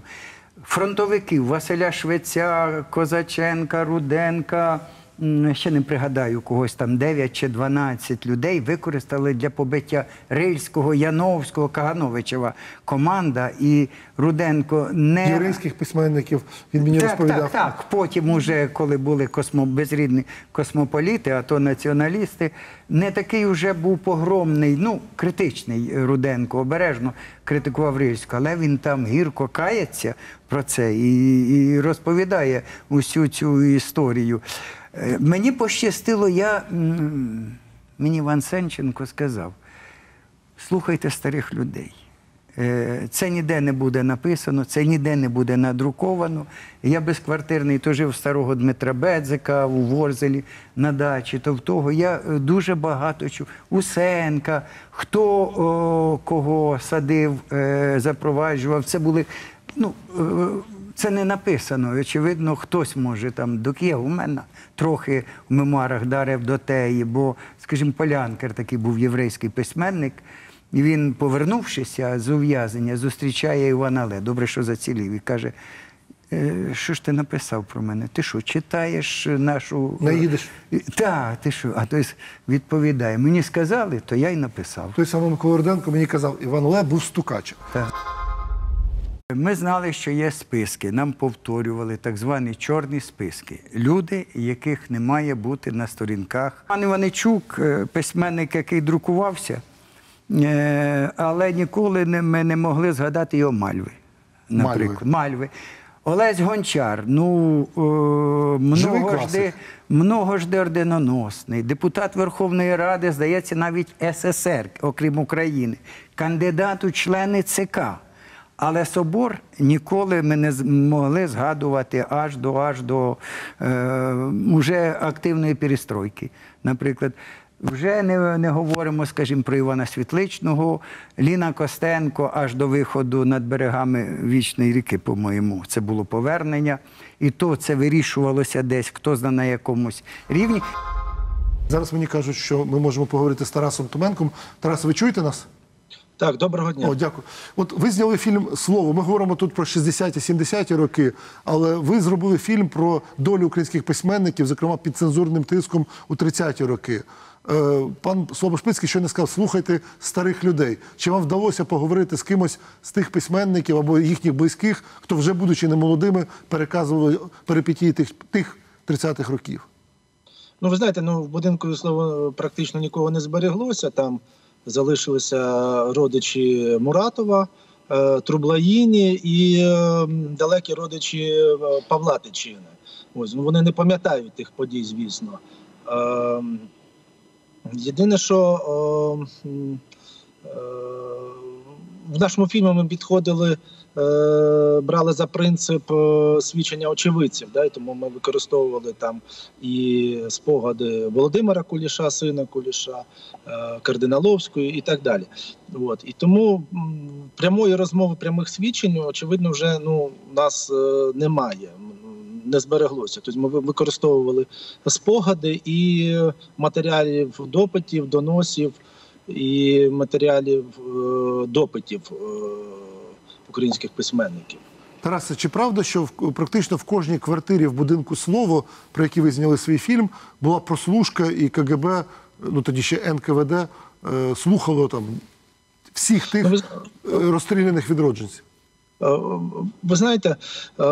фронтовиків Василя Швеця, Козаченка, Руденка. Ще не пригадаю когось там 9 чи 12 людей використали для побиття Рильського, Яновського, Кагановичева команда. І Руденко не Єврейських письменників він мені так, розповідав. Так, так. Потім, уже, коли були космо, безрідні космополіти, а то націоналісти, не такий вже був погромний, ну, критичний Руденко, обережно критикував Рильського, але він там гірко кається про це і, і розповідає усю цю історію. Е, Мені пощастило, я, мені Іван Сенченко сказав, слухайте старих людей. Е, Це ніде не буде написано, це ніде не буде надруковано. Я безквартирний, то жив старого Дмитра Бедзика у Ворзелі на дачі, то в того я е, дуже багато чув. Усенка, хто о, кого садив, запроваджував. Це були. Ну, це не написано. Очевидно, хтось може там до Києва. У мене трохи в мемуарах дарив до теї, бо, скажімо, Полянкер такий був єврейський письменник. І він, повернувшися з ув'язнення, зустрічає Івана Але. Добре, що зацілів. І каже: «Е, що ж ти написав про мене? Ти що, читаєш нашу. Не їдеш? Так, ти що? А той відповідає: мені сказали, то я й написав. Той самий Микола Руденко мені казав, Іван Оле був стукачем. Так. Ми знали, що є списки. Нам повторювали так звані чорні списки. Люди, яких не має бути на сторінках. Пан Іваничук, е, письменник, який друкувався, е, але ніколи ми не могли згадати його Мальви. Наприклад, Мальви. Олесь Гончар, ну е, Живий много класик. жди, много жди орденоносний, депутат Верховної Ради, здається, навіть СССР, окрім України, кандидат у члени ЦК. Але собор ніколи ми не змогли згадувати аж до аж до е, уже активної перестройки. Наприклад, вже не, не говоримо, скажімо, про Івана Світличного, Ліна Костенко аж до виходу над берегами Вічної ріки, по-моєму, це було повернення. І то це вирішувалося десь, хто знає на якомусь рівні. Зараз мені кажуть, що ми можемо поговорити з Тарасом Томенком. Тарас, ви чуєте нас? Так, доброго дня. О, дякую. От ви зняли фільм Слово. Ми говоримо тут про 60-70-ті роки, але ви зробили фільм про долю українських письменників, зокрема під цензурним тиском у 30-ті роки. Е, Пан Слобошпицький щойно сказав, слухайте старих людей. Чи вам вдалося поговорити з кимось з тих письменників або їхніх близьких, хто вже, будучи немолодими, переказували перипетії тих, тих 30-х років? Ну, ви знаєте, ну в будинку слово практично нікого не збереглося. Там залишилися родичі Муратова, е, Трублаїні і е, далекі родичі е, Павла Тичини. Ось ну, вони не пам'ятають тих подій, звісно. Е, єдине, що нашому фільмі ми підходили. е, Брали за принцип е, свідчення очевидців, да, тому ми використовували там і спогади Володимира Куліша, сина Куліша, е, Кардиналовської і так далі. От. І тому прямої розмови, прямих свідчень, очевидно, вже ну, нас немає. Не збереглося. Тобто ми використовували спогади і матеріалів допитів, доносів і матеріалів е, допитів е, українських письменників. Тарасе, чи правда, що в, практично в кожній квартирі в будинку слово, про який ви зняли свій фільм, була прослушка і КГБ, ну тоді ще НКВД, е, слухало там всіх тих Ну, е, розстріляних відродженців? Е, Ви знаєте, е,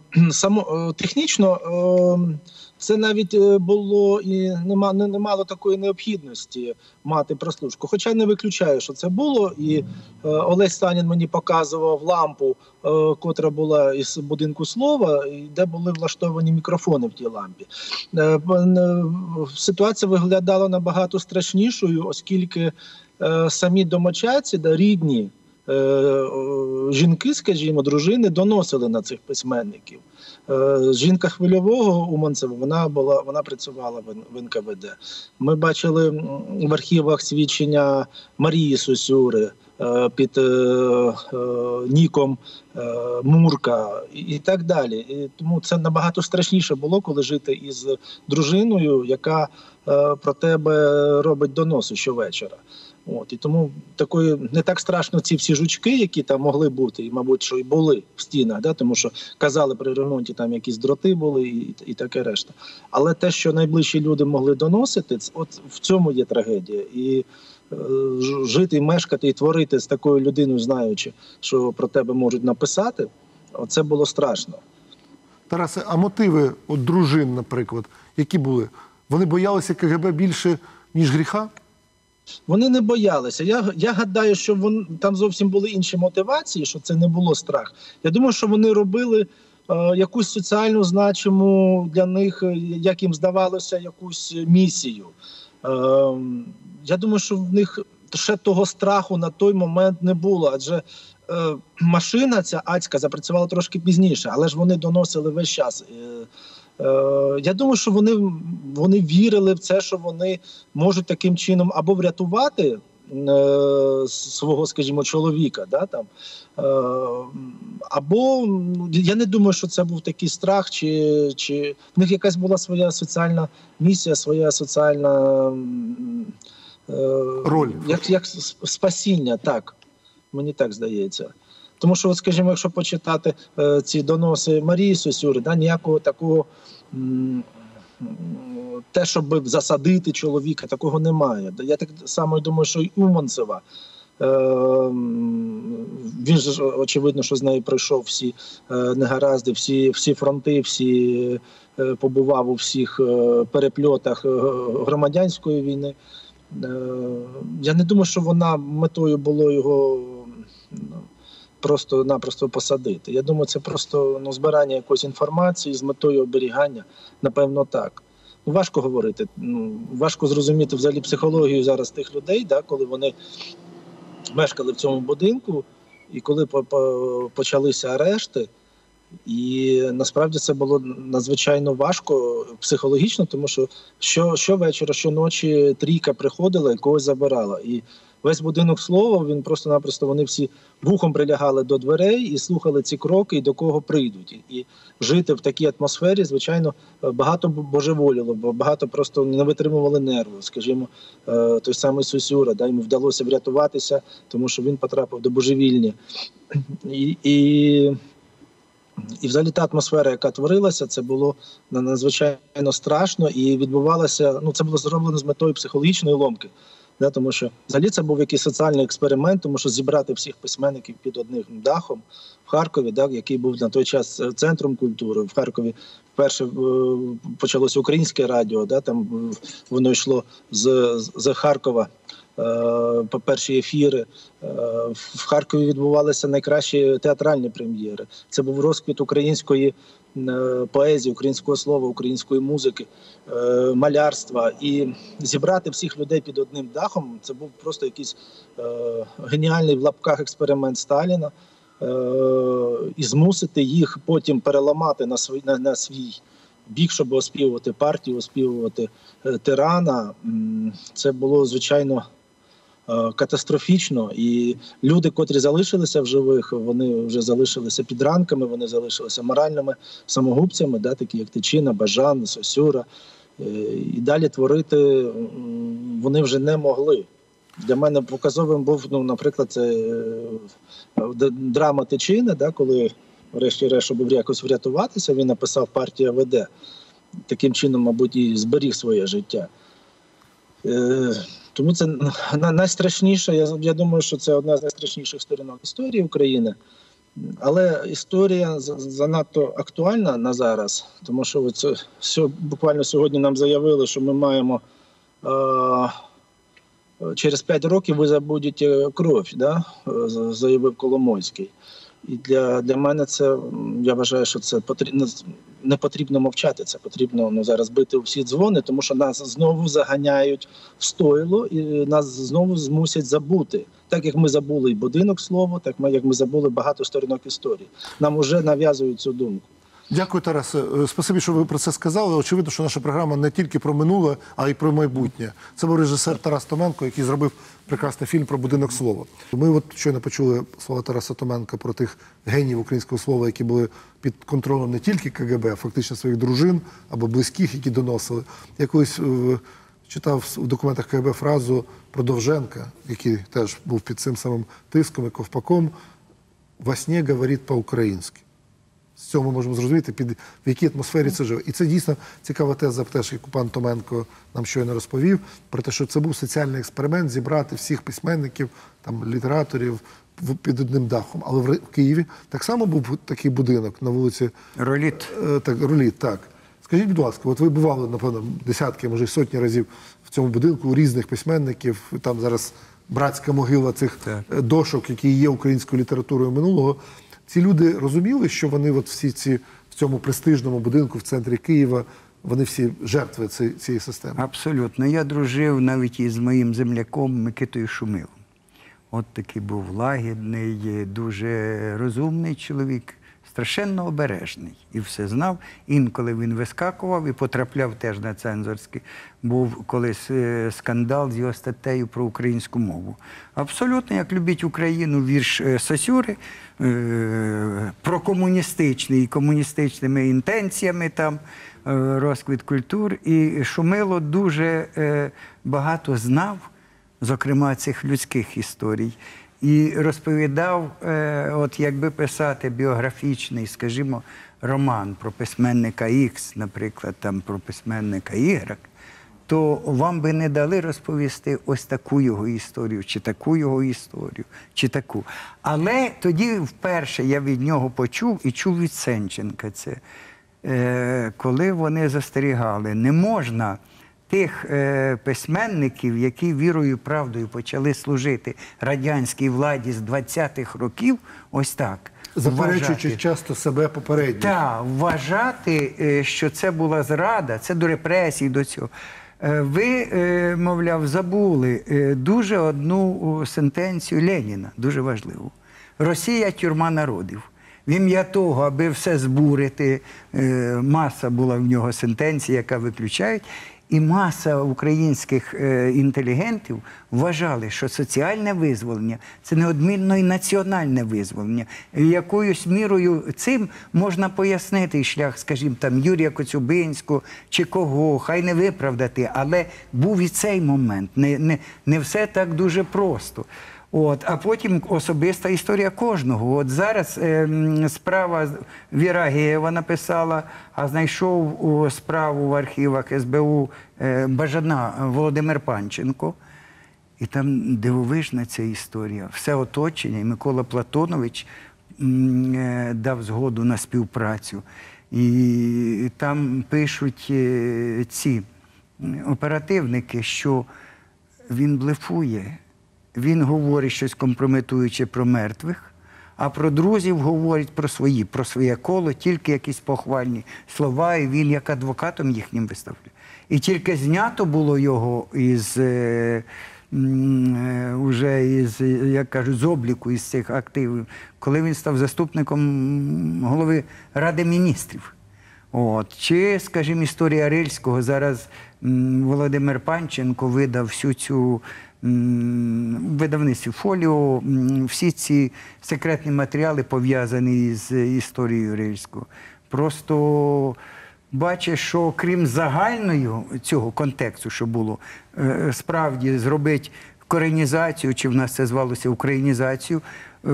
само е, технічно е, це навіть е, було і нема не, не мало такої необхідності мати прослушку. Хоча не виключаю, що це було. І е, Олесь Санін мені показував лампу, е, котра була із будинку слова, де були влаштовані мікрофони в тій лампі. Е, е, Ситуація виглядала набагато страшнішою, оскільки е, самі домочадці, да, рідні жінки, скажімо, дружини доносили на цих письменників. Е, Жінка хвильового Уманцева, вона була вона працювала в НКВД. Ми бачили в архівах свідчення Марії Сусюри, е, під е, ніком Мурка і, так далі. І тому це набагато страшніше було, коли жити із дружиною, яка про тебе робить доноси щовечора. От і тому такої не так страшно ці всі жучки, які там могли бути, і мабуть, що і були в стінах, да, тому що казали при ремонті там якісь дроти були і, і таке решта. Але те, що найближчі люди могли доносити, от в цьому є трагедія. І е, жити, мешкати і творити з такою людиною, знаючи, що про тебе можуть написати, це було страшно. Тарасе, а мотиви от дружин, наприклад, які були? Вони боялися КГБ більше, ніж гріха? Вони не боялися. Я, я гадаю, що вон, там зовсім були інші мотивації, що це не було страх. Я думаю, що вони робили е, якусь соціальну значиму для них, е, як їм здавалося, якусь місію. Е, я думаю, що в них ще того страху на той момент не було, адже е, машина ця ацька запрацювала трошки пізніше, але ж вони доносили весь час. Е, Я думаю, що вони, вони вірили в це, що вони можуть таким чином або врятувати е, свого, скажімо, чоловіка, да, там, е, або ну, я не думаю, що це був такий страх, чи, чи в них якась була своя соціальна місія, своя соціальна Роль. як, як спасіння, так. Мені так здається. Тому що, от, скажімо, якщо почитати е, ці доноси Марії Сосюри, да, ніякого такого м, те, щоб засадити чоловіка, такого немає. Я так само думаю, що і Уманцева. Е, він ж, очевидно, що з нею пройшов всі е, негаразди, всі, всі фронти, всі е, побував у всіх перепльотах громадянської війни. Я не думаю, що вона метою було його ну, просто-напросто посадити. Я думаю, це просто ну, збирання якоїсь інформації з метою оберігання. Напевно, так. Ну, важко говорити. Ну, важко зрозуміти взагалі психологію зараз тих людей, да, коли вони мешкали в цьому будинку, і коли по- по- почалися арешти. І насправді це було надзвичайно важко психологічно, тому що що, щовечора, щоночі трійка приходила і когось забирала. І весь будинок слова він просто-напросто вони всі вухом прилягали до дверей і слухали ці кроки, і до кого прийдуть. І, жити в такій атмосфері, звичайно, багато божеволіло, бо багато просто не витримували нерви. Скажімо, е, той самий Сусюра, да, йому вдалося врятуватися, тому що він потрапив до божевільні. І, і і взагалі та атмосфера, яка творилася, це було на- надзвичайно страшно і відбувалося. Ну це було зроблено з метою психологічної ломки. Да, тому що взагалі це був якийсь соціальний експеримент, тому що зібрати всіх письменників під одним дахом в Харкові, да, який був на той час е, центром культури. В Харкові вперше е, почалося українське радіо, да, там е, воно йшло з, з- Харкова. е, По перші ефіри в Харкові відбувалися найкращі театральні прем'єри. Це був розквіт української поезії, українського слова, української музики, е, малярства. І зібрати всіх людей під одним дахом це був просто якийсь е, геніальний в лапках експеримент Сталіна. Е, І змусити їх потім переламати на свій на, на свій бік, щоб оспівувати партію, оспівувати е, тирана. Це було звичайно е, катастрофічно. І люди, котрі залишилися в живих, вони вже залишилися під ранками, вони залишилися моральними самогубцями, да, такі як Тичина, Бажан, Сосюра. Е, І далі творити вони вже не могли. Для мене показовим був, ну, наприклад, е, драма Тичини, да, коли, врешті-решт, щоб якось врятуватися, він написав партія веде. Таким чином, мабуть, і зберіг своє життя. Е, тому це на- найстрашніше. Я, я думаю, що це одна з найстрашніших сторінок історії України. Але історія занадто актуальна на зараз, тому що це сьо- буквально сьогодні нам заявили, що ми маємо е, через 5 років ви забудете кров, да? е, заявив Коломойський. І для, для мене це я вважаю, що це потрібно не потрібно мовчати. Це потрібно ну, зараз бити у всі дзвони, тому що нас знову заганяють в стойло і нас знову змусять забути. Так як ми забули і будинок слово, так ми як ми забули багато сторінок історії. Нам вже нав'язують цю думку. Дякую, Тарасе. Е, Спасибі, що ви про це сказали. Очевидно, що наша програма не тільки про минуле, а й про майбутнє. Це був режисер Тарас Томенко, який зробив прекрасний фільм про будинок слова. Ми от щойно почули слова Тараса Томенка про тих геніїв українського слова, які були під контролем не тільки КГБ, а фактично своїх дружин або близьких, які доносили. Я колись е, читав в документах КГБ фразу про Довженка, який теж був під цим самим тиском і ковпаком. Во сні говорить по-українськи. З цього ми можемо зрозуміти, під в якій атмосфері це живе. І це дійсно цікава теза, теж, яку пан Томенко нам щойно розповів, про те, що це був соціальний експеримент зібрати всіх письменників, там, літераторів під одним дахом. Але в в Києві так само був такий будинок на вулиці Роліт. Е, Так, Роліт, так. Скажіть, будь ласка, от ви бували, напевно, десятки, може, сотні разів в цьому будинку у різних письменників. Там зараз братська могила цих Так. е, дошок, які є українською літературою минулого. Ці люди розуміли, що вони от всі ці в цьому престижному будинку в центрі Києва, вони всі жертви ці- цієї системи. Абсолютно. Я дружив навіть із моїм земляком Микитою Шумилом. От такий був лагідний, дуже розумний чоловік, страшенно обережний і все знав. Інколи він вискакував і потрапляв теж на цензорський. Був колись е, скандал з його статтею про українську мову. Абсолютно, як любить Україну, вірш е, Сосюри е, прокомуністичний і комуністичними інтенціями там розквіт культур. І Шумило дуже багато знав зокрема цих людських історій. І розповідав, е, от якби писати біографічний, скажімо, роман про письменника Х, наприклад, там про письменника Y, то вам би не дали розповісти ось таку його історію, чи таку його історію, чи таку. Але тоді вперше я від нього почув і чув від Сенченка це, е, коли вони застерігали, не можна тих е, письменників, які вірою і правдою почали служити радянській владі з 20-х років, ось так. Заперечуючи вважати. часто себе попередньо. Так, вважати, е, що це була зрада, це до репресій, до цього. Е, Ви, е, мовляв, забули е, дуже одну сентенцію Леніна, дуже важливу. Росія тюрма народів. В ім'я того, аби все збурити, е, маса була в нього сентенцій, яка виключають. І маса українських е, інтелігентів вважали, що соціальне визволення це неодмінно і національне визволення. І якоюсь мірою цим можна пояснити шлях, скажімо, там Юрія Коцюбинського чи кого, хай не виправдати, але був і цей момент. Не, не, не все так дуже просто. От, а потім особиста історія кожного. От зараз е, справа Віра Геєва написала, а знайшов о, справу в архівах СБУ е, Бажана Володимир Панченко. І там дивовижна ця історія. Все оточення. І Микола Платонович е, дав згоду на співпрацю. І там пишуть е, ці оперативники, що він блефує. Він говорить щось компрометуюче про мертвих, а про друзів говорить про свої, про своє коло, тільки якісь похвальні слова, і він як адвокатом їхнім виставляє. І тільки знято було його із е, е, уже із, як кажуть, з обліку із цих активів, коли він став заступником голови Ради міністрів. От. Чи, скажімо, історія Рильського зараз Володимир Панченко видав всю цю видавництві фоліо, всі ці секретні матеріали пов'язані з історією Рильського. Просто бачиш, що крім загального цього контексту, що було, е, справді зробити коренізацію, чи в нас це звалося українізацію, е,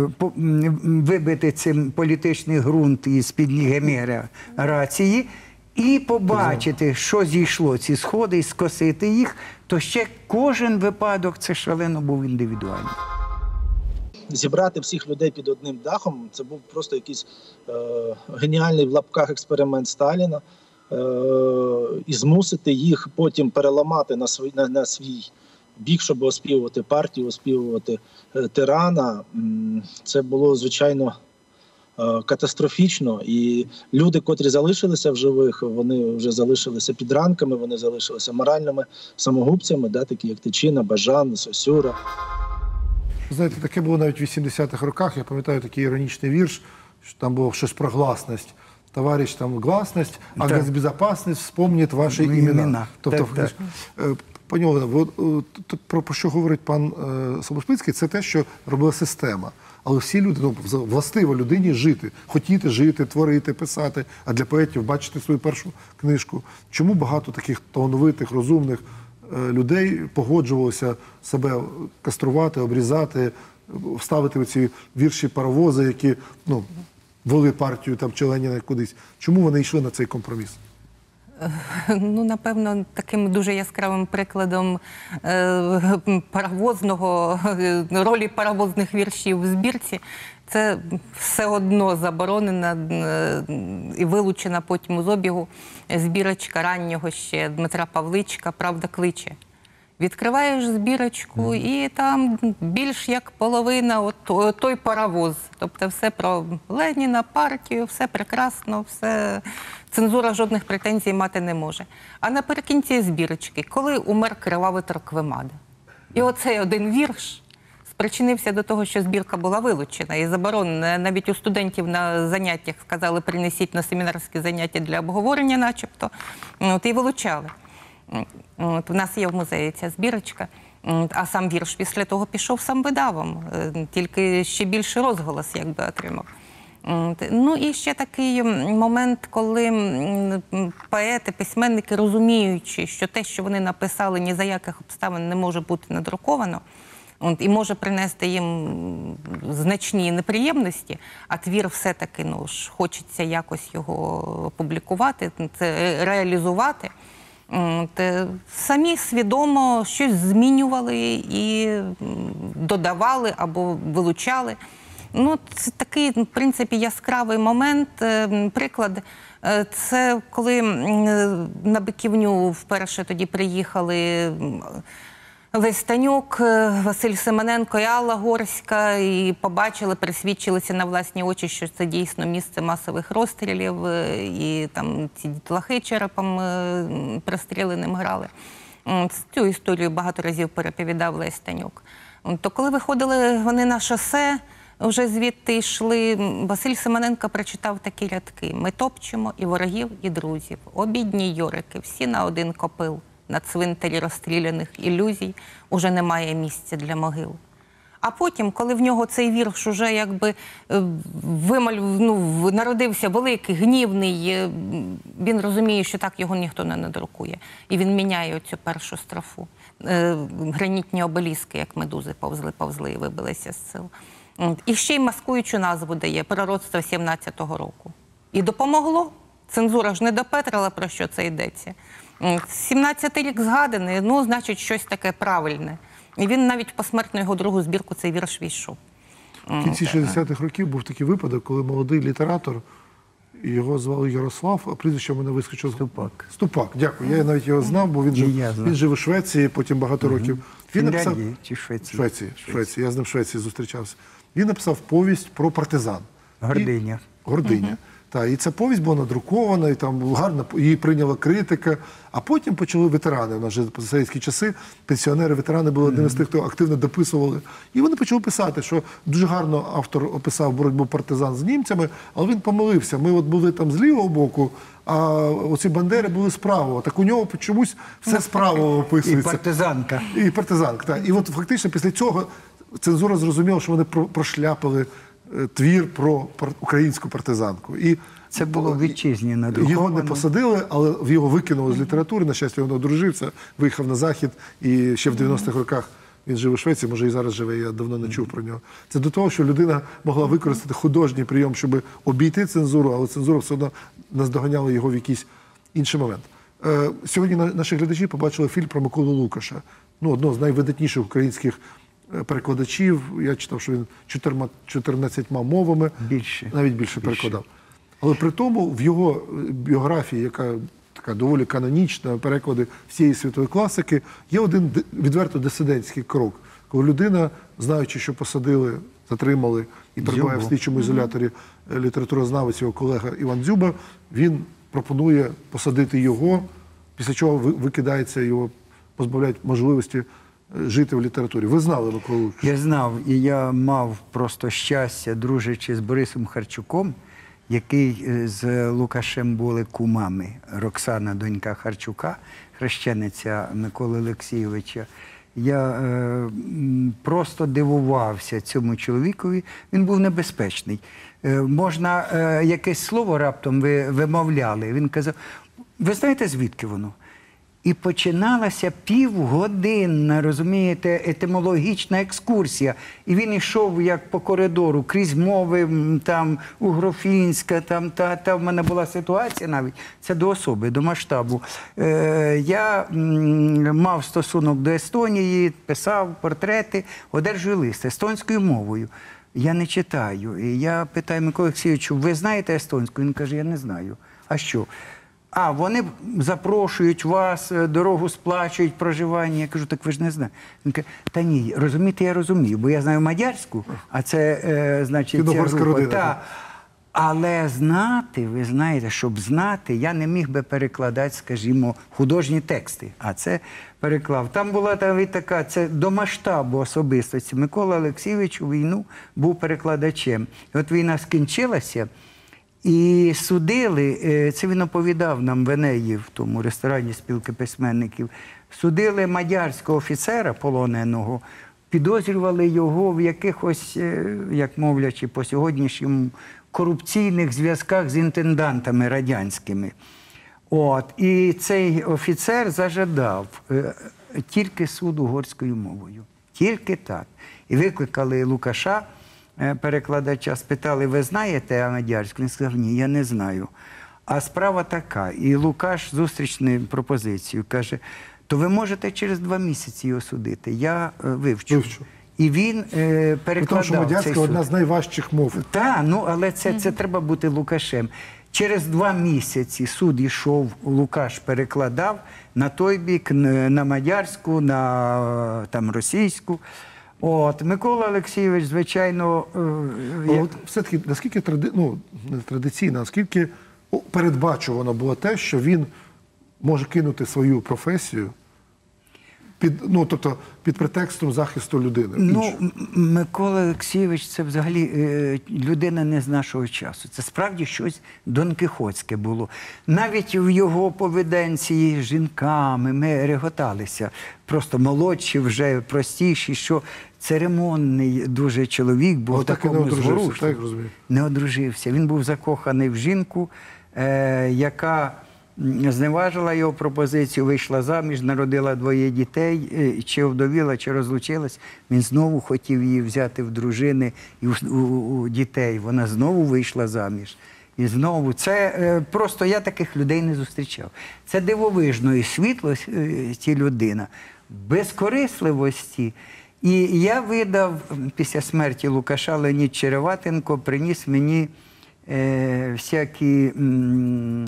вибити цим політичний ґрунт із під рації і побачити, що зійшло ці сходи, і скосити їх, то ще кожен випадок це шалено був індивідуальний. зібрати всіх людей під одним дахом це був просто якийсь е, геніальний в лапках експеримент Сталіна, е, і змусити їх потім переламати на свій, на, на свій бік, щоб оспівувати партію, оспівувати е, тирана. Це було звичайно. Е, Катастрофічно, і люди, котрі залишилися в живих, вони вже залишилися під ранками, вони залишилися моральними самогубцями, да, такі як Тичина, Бажан, Сосюра. Знаєте, таке було навіть в 80-х роках. Я пам'ятаю такий іронічний вірш, що там було щось про гласність. товарищ там гласность, а Так. госбезопасность вспомнит ваші Ну, імена. імена. Тобто, Так, фактично, е, пані Олена, е, про, про що говорить пан Солошпицький, це те, що робила система. Але всі люди, ну, властиво людині жити, хотіти жити, творити, писати, а для поетів бачити свою першу книжку. Чому багато таких талановитих, розумних е, людей погоджувалося себе каструвати, обрізати, вставити ці вірші паровози, які ну, вели партію там, чи Леніна кудись. Чому вони йшли на цей компроміс? Ну, напевно, таким дуже яскравим прикладом е, паровозного е, ролі паровозних віршів в збірці. Це все одно заборонена е, і вилучена потім з обігу збірочка раннього ще Дмитра Павличка Правда кличе. Відкриваєш збірочку, і там більш як половина от, той паровоз. Тобто все про Леніна, партію, все прекрасно, все цензура жодних претензій мати не може. А наприкінці збірочки, коли умер кривавий Торквемада. І оцей один вірш спричинився до того, що збірка була вилучена і заборонена. Навіть у студентів на заняттях сказали, принесіть на семінарські заняття для обговорення, начебто. От, і вилучали. От, у нас є в музеї ця збірочка. А сам вірш після того пішов сам видавом, е, тільки ще більший розголос якби отримав. Ну і ще такий момент, коли поети, письменники, розуміючи, що те, що вони написали, ні за яких обставин не може бути надруковано. От, і може принести їм значні неприємності, а твір все-таки ну, ж, хочеться якось його опублікувати, це реалізувати. От, е, самі свідомо щось змінювали і додавали або вилучали. Ну, це такий, в принципі, яскравий момент. Е, Приклад, е, це коли е, на Биківню вперше тоді приїхали. м, Лесь Танюк, е, Василь Семененко і Алла Горська, і побачили, пересвідчилися на власні очі, що це дійсно місце масових розстрілів, і там ці дітлахи черепом простріленим грали. Цю історію багато разів переповідав Лесь Танюк. То коли виходили вони на шосе, вже звідти йшли. Василь Семененко прочитав такі рядки: ми топчемо і ворогів, і друзів. Обідні йорики, всі на один копил. На цвинтарі розстріляних ілюзій уже немає місця для могил. А потім, коли в нього цей вірш уже якби е, вималь, ну, народився великий, гнівний, е, він розуміє, що так його ніхто не надрукує. І він міняє цю першу строфу. Е, Гранітні обеліски, як медузи, повзли, повзли і вибилися з сил. От. І ще й маскуючу назву дає пророцтво 17-го року. І допомогло. Цензура ж не допетрила, про що це йдеться. М, 17-й рік згаданий, ну, значить, щось таке правильне. І він навіть в посмертну його другу збірку цей вірш війшов. В кінці 60-х років був такий випадок, коли молодий літератор, його звали Ярослав, а прізвище мене вискочило. Ступак. Ступак, дякую. Я навіть його знав, бо він жив, він жив у Швеції, потім багато років. Він написав Фінляндії чи Швеції? Швеції, Швеції. Я з ним в Швеції зустрічався. Він написав повість про партизан. Гординя. І, Гординя. Та, і ця повість була надрукована, і там гарно її прийняла критика. А потім почали ветерани. У нас же за совєтські часи пенсіонери, ветерани були одними з тих, хто активно дописували. І вони почали писати, що дуже гарно автор описав боротьбу партизан з німцями, але він помилився. Ми от були там з лівого боку, а оці бандери були з правого. Так у нього чомусь все з правого описується. І партизанка. І партизанка. Так. І от фактично після цього цензура зрозуміла, що вони прошляпили е, твір про українську партизанку. І Це було в вітчизні його не посадили, але його викинули з літератури. На щастя, він одружився, виїхав на захід і ще в 90-х роках. Він жив у Швеції, може і зараз живе, я давно не чув про нього. Це до того, що людина могла використати художній прийом, щоб обійти цензуру, але цензура все одно наздоганяла його в якийсь інший момент. Е, Сьогодні на- наші глядачі побачили фільм про Миколу Лукаша, ну, одного з найвидатніших українських перекладачів. Я читав, що він 14 14 мовами, Більше. навіть більше перекладав. Але при тому в його е, біографії, яка така доволі канонічна, переклади всієї світової класики, є один ди- відверто дисидентський крок, коли людина, знаючи, що посадили, затримали і перебуває в слідчому ізоляторі е, літературознавець, його колега Іван Дзюба, він пропонує посадити його, після чого викидається його, позбавляють можливості е, жити в літературі. Ви знали Миколу? Я знав, і я мав просто щастя, дружачи з Борисом Харчуком, який е, з Лукашем були кумами. Роксана, донька Харчука, хрещениця Миколи Олексійовича. Я е, просто дивувався цьому чоловікові. Він був небезпечний. Е, можна е, якесь слово раптом ви вимовляли. Він казав: ви знаєте, звідки воно? І починалася півгодинна, розумієте, етимологічна екскурсія. І він йшов як по коридору, крізь мови там угрофінська, там та, та в мене була ситуація навіть. Це до особи, до масштабу. Е, я мав стосунок до Естонії, писав портрети, одержую лист естонською мовою. Я не читаю. І я питаю Микола Олексійовичу, ви знаєте естонську? Він каже, я не знаю. А що? А, вони запрошують вас, е, дорогу сплачують, проживання. Я кажу, так ви ж не знаєте. Він каже, та ні, розумієте, я розумію, бо я знаю мадярську, а це, е, значить, ця група. родина, Та. Але знати, ви знаєте, щоб знати, я не міг би перекладати, скажімо, художні тексти. А це переклав. Там була навіть така, це до масштабу особистості. Микола Олексійович у війну був перекладачем. І от війна скінчилася. І судили, е, це він оповідав нам в Енеї, в тому ресторані спілки письменників. Судили мадярського офіцера полоненого, підозрювали його в якихось, е, як мовлячи, по сьогоднішньому корупційних зв'язках з інтендантами радянськими. От, і цей офіцер зажадав е, тільки суд угорською мовою. Тільки так. І викликали Лукаша, перекладача, спитали, ви знаєте Мадярську? Він сказав, ні, я не знаю. А справа така. І Лукаш зустрічну пропозицію каже: то ви можете через два місяці його судити. Я е, вивчу. Вивчу. І він е, При тому, що перекладав суд. одна з найважчих мов. Так, ну але це, це треба бути Лукашем. Через два місяці суд йшов, Лукаш перекладав на той бік, на мадярську, на е, там, російську. От, Микола Олексійович, звичайно, е, як- От все-таки наскільки тради... ну, не традиційно, наскільки передбачувано було те, що він може кинути свою професію під, ну, тобто, під претекстом захисту людини. Ну, Микола Олексійович це взагалі е, людина не з нашого часу. Це справді щось донкихотське було. Навіть в його поведенці з жінками ми реготалися. Просто молодші, вже простіші, що церемонний дуже чоловік був Але так і не такому одружився, так розумію? Не одружився. Він був закоханий в жінку, е, яка зневажила його пропозицію, вийшла заміж, народила двоє дітей, е, чи овдовіла, чи розлучилась. Він знову хотів її взяти в дружини і у, дітей. Вона знову вийшла заміж. І знову це е, просто я таких людей не зустрічав. Це дивовижної світлості людина, безкорисливості. І я видав після смерті Лукаша Леонід Череватенко, приніс мені е, всякі. м,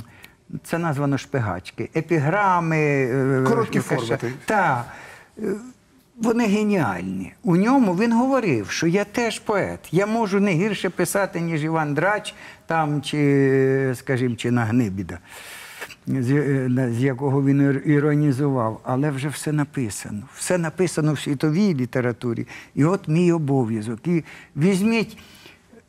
це названо шпигачки, епіграми. е, Короткі форми, так? Е, Вони геніальні. У ньому він говорив, що я теж поет. Я можу не гірше писати, ніж Іван Драч, там, чи, скажімо, чи Нагнибіда, е, з якого він іронізував. Але вже все написано. Все написано в світовій літературі. І от мій обов'язок. І візьміть.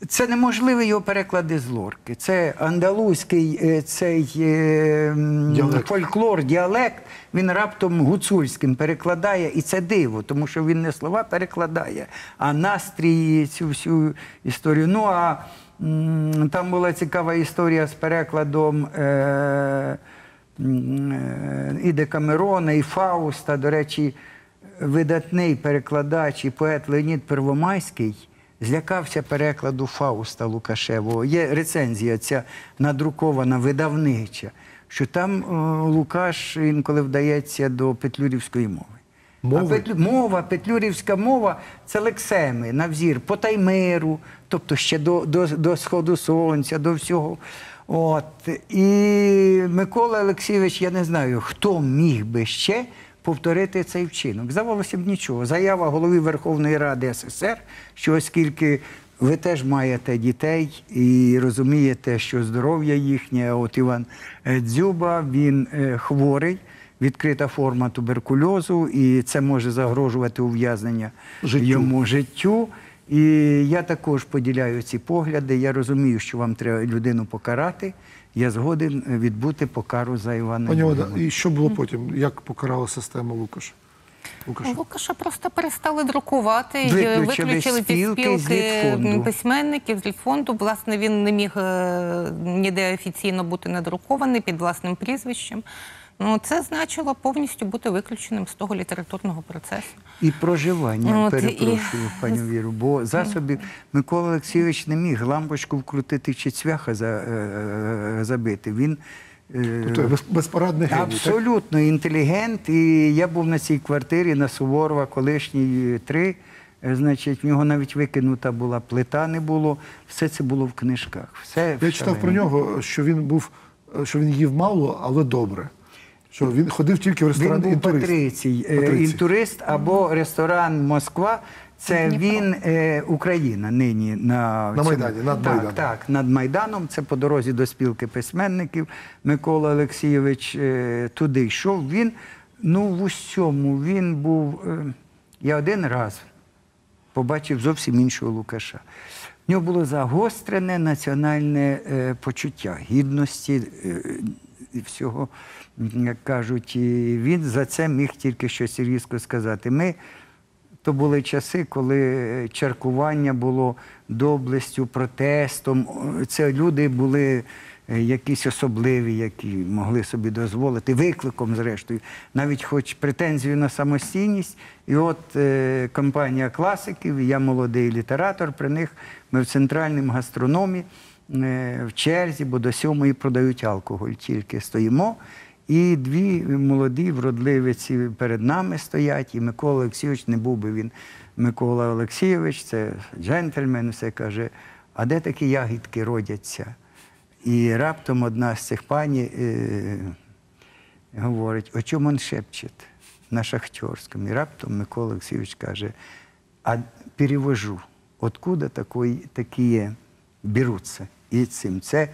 Це неможливо його переклади з лорки. Це андалузький е, цей е, Діалект. фольклор, діалект, він раптом гуцульським перекладає, і це диво, тому що він не слова перекладає, а настрій, цю всю історію. Ну а там була цікава історія з перекладом. Е, е, і Декамерона, і Фауста. До речі, видатний перекладач і поет Леонід Первомайський злякався перекладу Фауста Лукашевого. Є рецензія ця надрукована, видавнича, що там е, Лукаш інколи вдається до петлюрівської мови. Мови? А петлю, мова, петлюрівська мова це лексеми на взір по таймиру, тобто ще до, до, до сходу сонця, до всього. От. І Микола Олексійович, я не знаю, хто міг би ще повторити цей вчинок. Здавалося б, нічого. Заява голови Верховної Ради СССР, що оскільки ви теж маєте дітей і розумієте, що здоров'я їхнє, от Іван е, Дзюба, він е, хворий відкрита форма туберкульозу, і це може загрожувати ув'язнення йому життю. І я також поділяю ці погляди. Я розумію, що вам треба людину покарати. Я згоден відбути покару за Івана. Пані і що було потім? Як покарала система Лукаш? Лукаша? Лукаша просто перестали друкувати, Виключили виключили зі спілки, спілки письменників з фонду. Власне, він не міг е, ніде офіційно бути надрукований під власним прізвищем. Ну, це значило повністю бути виключеним з того літературного процесу. І проживання, От, перепрошую, і- пані Віру, бо засобів Микола Олексійович не міг лампочку вкрутити чи цвяха за, е, е, забити. Він е, Тобто безпорадний геній, так? Абсолютно інтелігент. І я був на цій квартирі на Суворова, колишній 3. Е, Значить, в нього навіть викинута була плита, не було. Все це було в книжках. Все Я читав про нього, що він був, що він їв мало, але добре. Що він ходив тільки в ресторан Він був. Патрицій, е, Патрицій. інтурист або ресторан Москва. Це він е, Україна нині на, На цьому- Майдані, над так, Майданом. Так, над Майданом. Це по дорозі до спілки письменників. Микола Олексійович е, туди йшов. Він ну в усьому він був. Е, я один раз побачив зовсім іншого Лукаша. В нього було загострене національне е, почуття гідності е, і всього, як кажуть, і він за це міг тільки щось різко сказати. Ми то були часи, коли чаркування було доблестю, протестом. Це люди були е, якісь особливі, які могли собі дозволити, викликом, зрештою, навіть хоч претензію на самостійність. І от е, компанія класиків, я молодий літератор, при них ми в центральному гастрономі в черзі, бо до сьомої продають алкоголь, тільки стоїмо. І дві молоді вродливиці перед нами стоять, і Микола Олексійович, не був би він Микола Олексійович, це джентльмен, все каже, а де такі ягідки родяться? І раптом одна з цих пані е, говорить, о чому він шепчет на шахтерському. І раптом Микола Олексійович каже, а перевожу, откуда такої, такі беруться? І цим. Це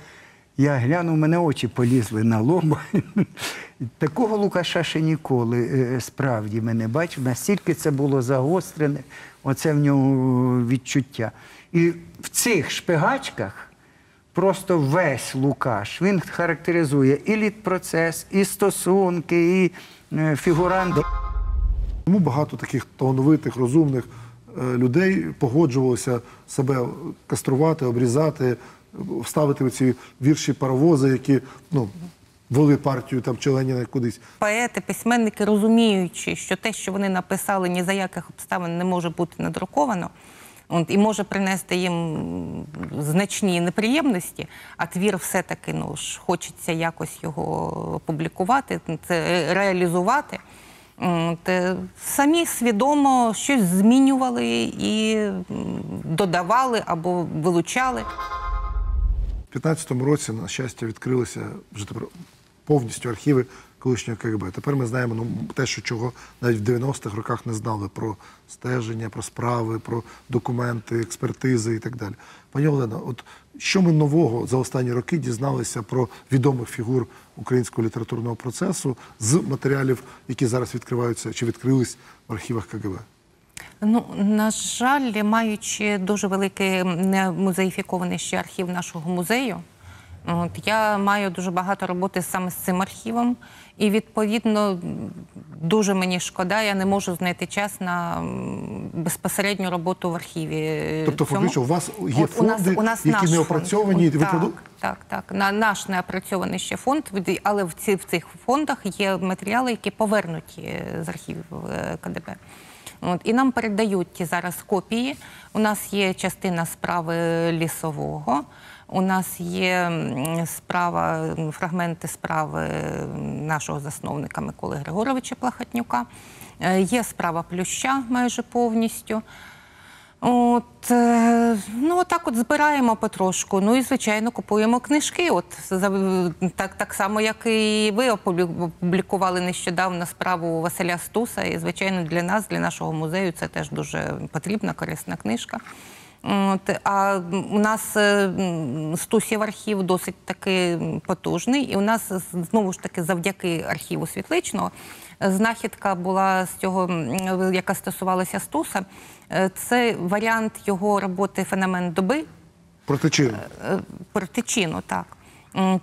я глянув, мене очі полізли на лоба. Такого Лукаша ще ніколи е, справді ми не бачив. Настільки це було загострене, оце в нього відчуття. І в цих шпигачках просто весь Лукаш він характеризує і літпроцес, і стосунки, і е, фігурант. Тому багато таких талановитих, розумних е, людей погоджувалося себе каструвати, обрізати, вставити оці вірші паровози, які ну, вели партію там чи Леніна кудись. Поети, письменники, розуміючи, що те, що вони написали, ні за яких обставин не може бути надруковано. От, і може принести їм значні неприємності, а твір все-таки ну, хочеться якось його публікувати, це реалізувати. От, е, самі свідомо щось змінювали і додавали або вилучали. У 15-му році, на щастя, відкрилися вже тепер повністю архіви колишнього КГБ. Тепер ми знаємо ну, те, що чого навіть в 90-х роках не знали про стеження, про справи, про документи, експертизи і так далі. Пані Олена, от що ми нового за останні роки дізналися про відомих фігур українського літературного процесу з матеріалів, які зараз відкриваються чи відкрились в архівах КГБ? Ну, на жаль, маючи дуже великий музеїфікований ще архів нашого музею, от, я маю дуже багато роботи саме з цим архівом, і відповідно дуже мені шкода, я не можу знайти час на безпосередню роботу в архіві. Тобто, фактично, у вас є От у нас- у нас які не опрацьовані, ви так, проду- так, так. На наш неопрацьований ще фонд, але в, ці, в цих фондах є матеріали, які повернуті е, з архівів е, КДБ. От, і нам передають зараз копії. У нас є частина справи лісового. У нас є справа, фрагменти справи нашого засновника Миколи Григоровича Плахатнюка. Е, Є справа плюща майже повністю. От, е, ну, так от збираємо потрошку. Ну і, звичайно, купуємо книжки. От, так, так само, як і ви опублі- опублікували нещодавно справу Василя Стуса. І, звичайно, для нас, для нашого музею, це теж дуже потрібна, корисна книжка. От, а у нас е, Стусів архів досить таки потужний, і у нас знову ж таки завдяки архіву світличного знахідка була з цього, яка стосувалася Стуса. Е, Це варіант його роботи Феномен доби. Протичину. Е, Протичину, так.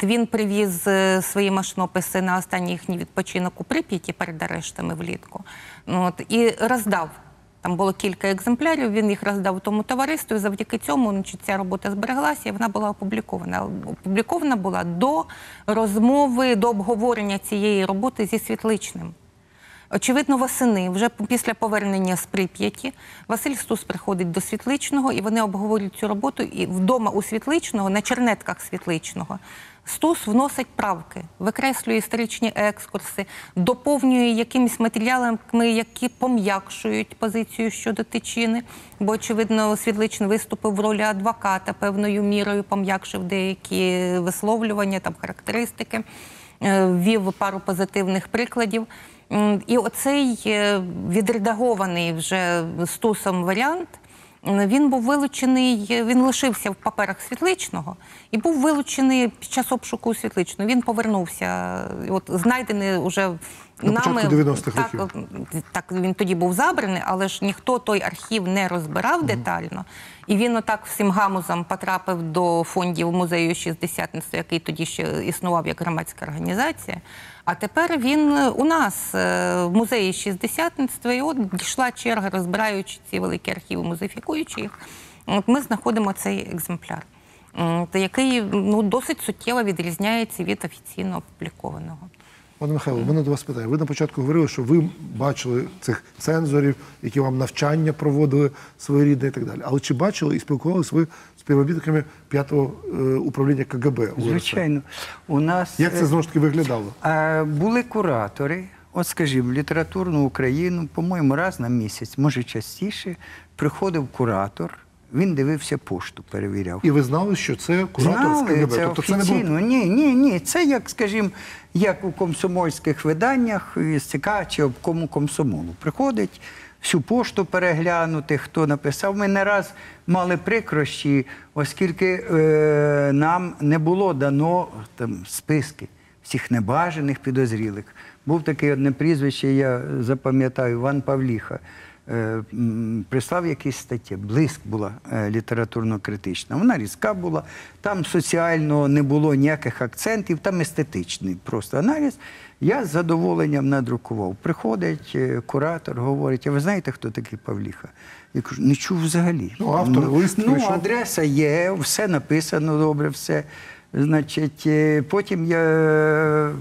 Він привіз е, свої машинописи на останній їхній відпочинок у Прип'яті перед арештами влітку. Ну, От, і роздав. Там було кілька екземплярів, він їх роздав тому товариству. І завдяки цьому значить, ця робота збереглася і вона була опублікована. Опублікована була до розмови, до обговорення цієї роботи зі Світличним. Очевидно, восени, вже після повернення з Прип'яті, Василь Стус приходить до Світличного, і вони обговорюють цю роботу. І вдома у Світличного, на чернетках Світличного, Стус вносить правки, викреслює історичні екскурси, доповнює якимись матеріалами, які пом'якшують позицію щодо тичини. Бо, очевидно, Світличний виступив в ролі адвоката, певною мірою пом'якшив деякі висловлювання, там характеристики, е, ввів пару позитивних прикладів. І оцей е, відредагований вже стусом варіант. Він був вилучений, е, він лишився в паперах світличного і був вилучений під час обшуку світличного. Він повернувся, е, от знайдений уже На нами. початку 90-х так, років. так він тоді був забраний, але ж ніхто той архів не розбирав детально. І він отак всім гамузом потрапив до фондів музею шістдесятництва, який тоді ще існував як громадська організація. А тепер він е, у нас е, в музеї шістдесятництва, і от дійшла черга, розбираючи ці великі архіви, музеїфікуючи їх. От ми знаходимо цей екземпляр, який ну, досить суттєво відрізняється від офіційно опублікованого. Пане Михайло, у мене до вас питання. Ви на початку говорили, що ви бачили цих цензорів, які вам навчання проводили своєрідне і так далі. Але чи бачили і спілкувалися ви з співробітниками п'ятого е, управління КГБ? Звичайно, у нас Як це е, знову ж таки виглядало? Були куратори. От, скажімо, літературну Україну, по-моєму, раз на місяць, може частіше, приходив куратор, він дивився пошту, перевіряв. І ви знали, що це куратор з Знали, КГБ? це тобто це не офіційно. було Ні, ні, ні. Це як, скажімо, як у комсомольських виданнях із ЦК чи обкому комсомолу. Приходить всю пошту переглянути, хто написав. Ми не раз мали прикрощі, оскільки е, нам не було дано там списки всіх небажаних підозрілих. Був таке одне прізвище, я запам'ятаю, Іван Павліха. Е, прислав якісь статті. Блиск була е, літературно-критична. Вона різка була, там соціально не було ніяких акцентів, там естетичний просто аналіз. Я з задоволенням надрукував. Приходить е, куратор, говорить: а ви знаєте, хто такий Павліха? Я кажу, не чув взагалі. Ну, автор, лист ну, адреса є, все написано добре, все. Значить, потім я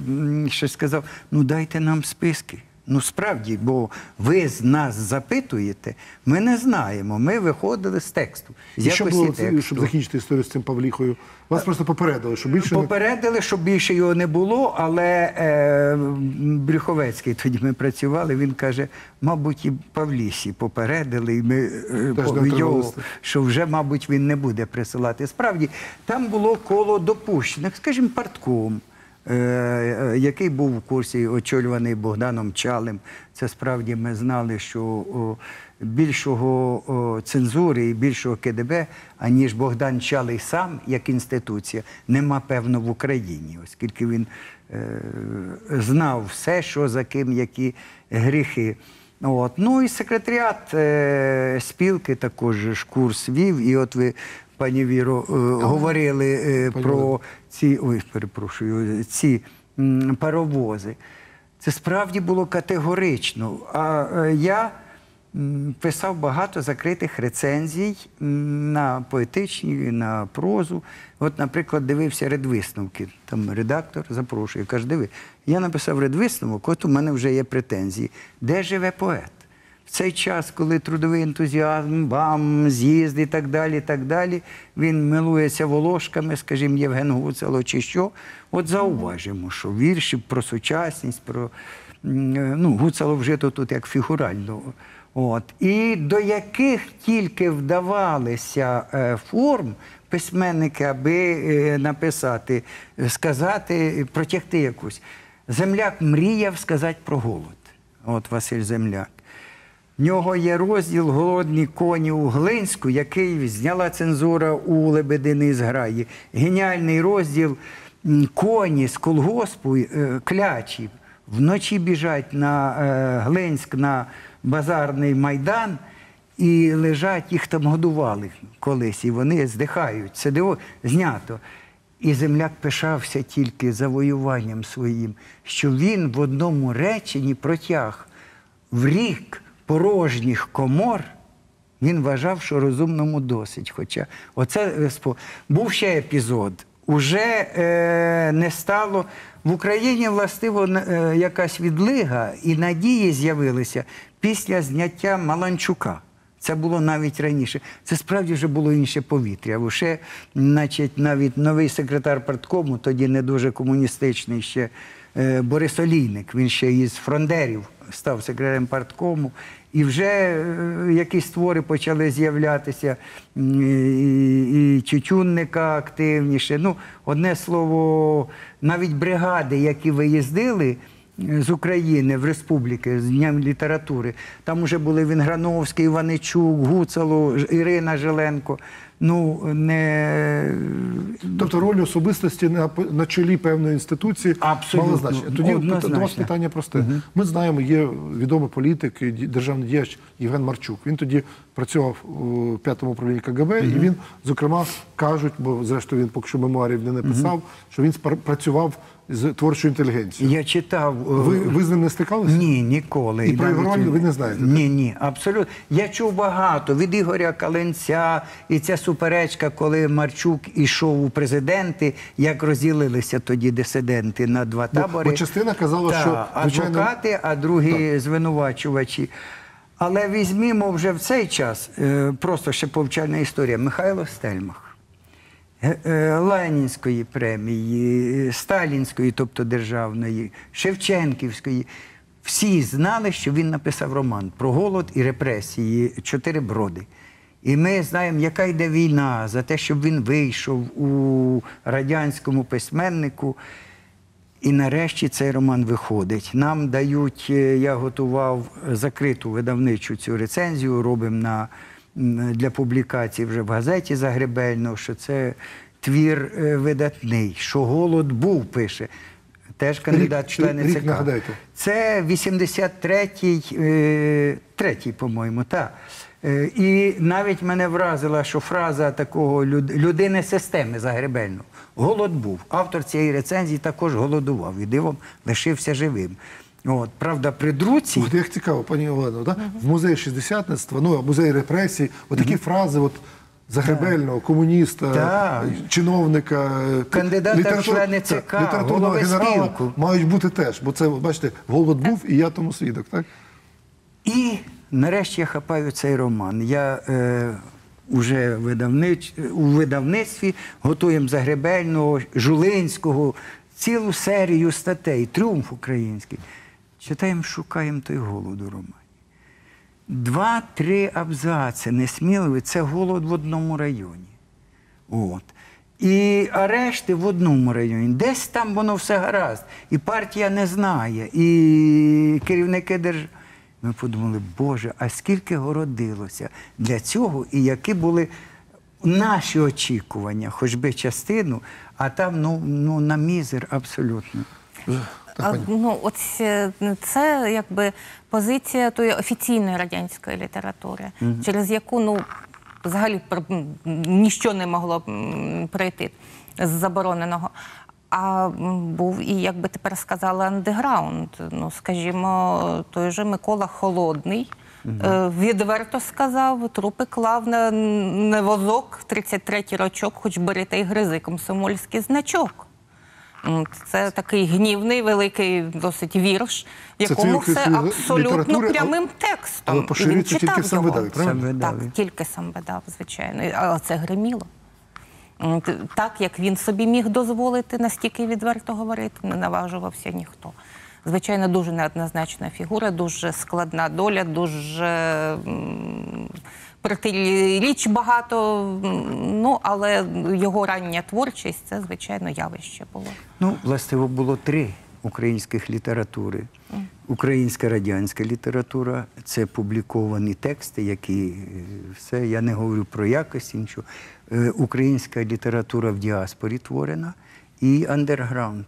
щось сказав: ну дайте нам списки. Ну справді, бо ви з нас запитуєте, ми не знаємо. Ми виходили з тексту. З І що було, тексту. щоб закінчити історію з цим Павліхою? Вас просто попередили, що більше. Попередили, щоб більше його не було, але е, Брюховецький тоді ми працювали. Він каже: мабуть, і Павлісі попередили, і ми е, отримали його, що вже, мабуть, він не буде присилати. Справді, там було коло допущених, скажімо, партком. Е, е, Який був в курсі очолюваний Богданом Чалим. Це справді ми знали, що більшого цензури і більшого КДБ, аніж Богдан Чалий сам, як інституція, нема певно в Україні, оскільки він е, знав все, що за ким, які гріхи. От. Ну і секретаріат е, спілки також ж курс вів. І от ви, пані Віро, е, говорили е, про ці, ой, перепрошую, ці м, паровози. Це справді було категорично. А е, я писав багато закритих рецензій на поетичні, на прозу. От, наприклад, дивився редвисновки. Там редактор запрошує, каже, диви, я написав редвисновок, от у мене вже є претензії. Де живе поет? В цей час, коли трудовий ентузіазм, бам, з'їзд і так далі, і так далі, він милується волошками, скажімо, Євген Гуцало чи що. От зауважимо, що вірші про сучасність, про е, ну, Гуцало вжито тут як фігурально. От. І до яких тільки вдавалися е, форм письменники, аби е, написати, сказати, протягти якусь. Земляк мріяв сказати про голод. От Василь Земляк. В нього є розділ Голодні коні у Глинську, який зняла цензура у Лебединий зграї. Геніальний розділ коні з колгоспу е, клячі вночі біжать на Глинськ на базарний майдан і лежать, їх там годували колись, і вони здихають. Це диво знято. І земляк пишався тільки завоюванням своїм, що він в одному реченні протяг в рік порожніх комор. Він вважав, що розумному досить. Хоча оце е, був ще епізод. Уже е, не стало в Україні властиво е, якась відлига, і надії з'явилися після зняття Маланчука. Це було навіть раніше. Це справді вже було інше повітря. Ще, значить, навіть новий секретар парткому, тоді не дуже комуністичний ще е, Борис Олійник, він ще із фрондерів став секретарем парткому. І вже е, якісь твори почали з'являтися, і, і Тютюнника активніше. Ну, одне слово, навіть бригади, які виїздили з України в республіки з Днем літератури, там вже були Вінграновський, Іваничук, Гуцало, Ірина Жиленко. Ну, не Тобто роль особистості на, на чолі певної інституції Абсолютно. мала значення. Тоді Однозначно. до вас питання просте. Ми знаємо, є відомий політик, державний діяч Євген Марчук. Він тоді працював у п'ятому управлінні КГБ, і він, зокрема, кажуть, бо зрештою він поки що мемуарів не написав, що він працював з творчою інтелігенцією. Я читав. е, Ви, ви з ним не стикалися? Ні, ніколи. І про роль ви не знаєте? Ні, ні, абсолютно. Я чув багато від Ігоря Каленця, і ця суперечка, коли Марчук ішов у президенти, як розділилися тоді дисиденти на два табори. бо частина казала, Та, що, звичайно- адвокати, а другі звинувачувачі. Але візьмімо вже в цей час, е, просто ще повчальна історія, Михайло Стельмах. Ге- е, Ленінської премії, е, Сталінської, тобто державної, Шевченківської. Всі знали, що він написав роман про голод і репресії Чотири броди. І ми знаємо, яка йде війна за те, щоб він вийшов у радянському письменнику. І нарешті цей роман виходить. Нам дають, е, я готував закриту видавничу цю рецензію, робимо на, для публікації вже в газеті Загребельно, що це твір е, видатний, що голод був, пише. Теж кандидат рік, члени рік ЦК. нагадайте. Це 83-й, е, третій, по-моєму, так. Е, і навіть мене вразила, що фраза такого люд- людини системи Загребельного. Голод був. Автор цієї рецензії також голодував і дивом лишився живим. От, правда, при друці. Ух, як цікаво, пані Олено, да? в музеї шістдесятництва, ну, музей репресій, отакі фрази, от Загребельного, комуніста, Так. чиновника, е, Кандидата в літератур- члени так, ЦК, літературного генерала спілку. мають бути теж. Бо це, бачите, голод був, і я тому свідок, так? І нарешті я хапаю цей роман. Я е, уже видавнич, у видавництві готуємо Загребельного, Жулинського, цілу серію статей, тріумф український. Читаємо, шукаємо той голод у романі. Два-три абзаци несміливі це голод в одному районі. От. І арешти в одному районі. Десь там воно все гаразд. І партія не знає, і керівники держави. Ми подумали, Боже, а скільки городилося для цього, і які були наші очікування, хоч би частину, а там ну, ну на мізер абсолютно. А, ну, от е, це якби позиція тої офіційної радянської літератури, Мгм. через яку ну взагалі пр- м, ніщо не могло м, пройти з забороненого. А м, був і, як би тепер сказали, андеграунд. Ну, скажімо, той же Микола Холодний. е, Відверто сказав, трупи клав на, на возок 33-й рочок, хоч бери та й гризи комсомольський значок. Це такий гнівний, великий досить вірш, в Це якому все абсолютно прямим текстом. але І він поширюється тільки читав в самвидаві, його. правильно? Так, тільки сам видав, звичайно. Але це гриміло. Так, як він собі міг дозволити настільки відверто говорити, не наважувався ніхто. Звичайно, дуже неоднозначна фігура, дуже складна доля, дуже протиріч багато. Ну, але його рання творчість це, звичайно, явище було. Ну, властиво, було три українських літератури. Українська радянська література це публіковані тексти, які е, все, я не говорю про якість іншого. Е, Українська література в діаспорі творена і андерграунд.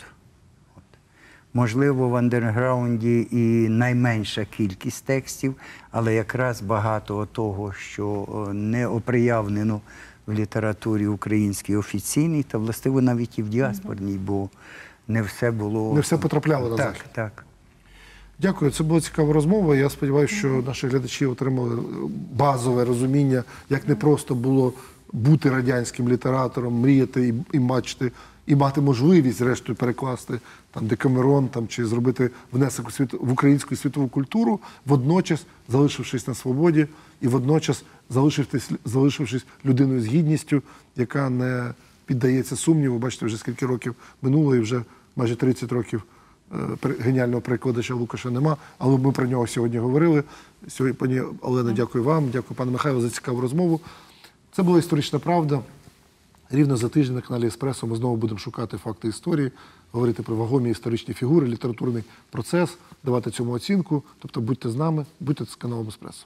Можливо, в андерграунді і найменша кількість текстів, але якраз багато того, що е, не оприявнено в літературі українській офіційній, та властиво навіть і в діаспорній, бо не все було Не все потрапляло на так, так. Дякую, це була цікава розмова. Я сподіваюся, що наші глядачі отримали базове розуміння, як не просто було бути радянським літератором, мріяти і, і бачити, і мати можливість, зрештою, перекласти там Декамерон там, чи зробити внесок у світ, в українську світову культуру, водночас залишившись на свободі і водночас залишившись, залишившись людиною з гідністю, яка не піддається сумніву. Бачите, вже скільки років минуло, і вже майже 30 років е, геніального перекладача Лукаша нема, але ми про нього сьогодні говорили. Сьогодні, пані Олена, дякую вам, дякую пане Михайло за цікаву розмову. Це була історична правда. Рівно за тиждень на каналі Еспресо ми знову будемо шукати факти історії, говорити про вагомі історичні фігури, літературний процес, давати цьому оцінку. Тобто будьте з нами, будьте з каналом Еспресо.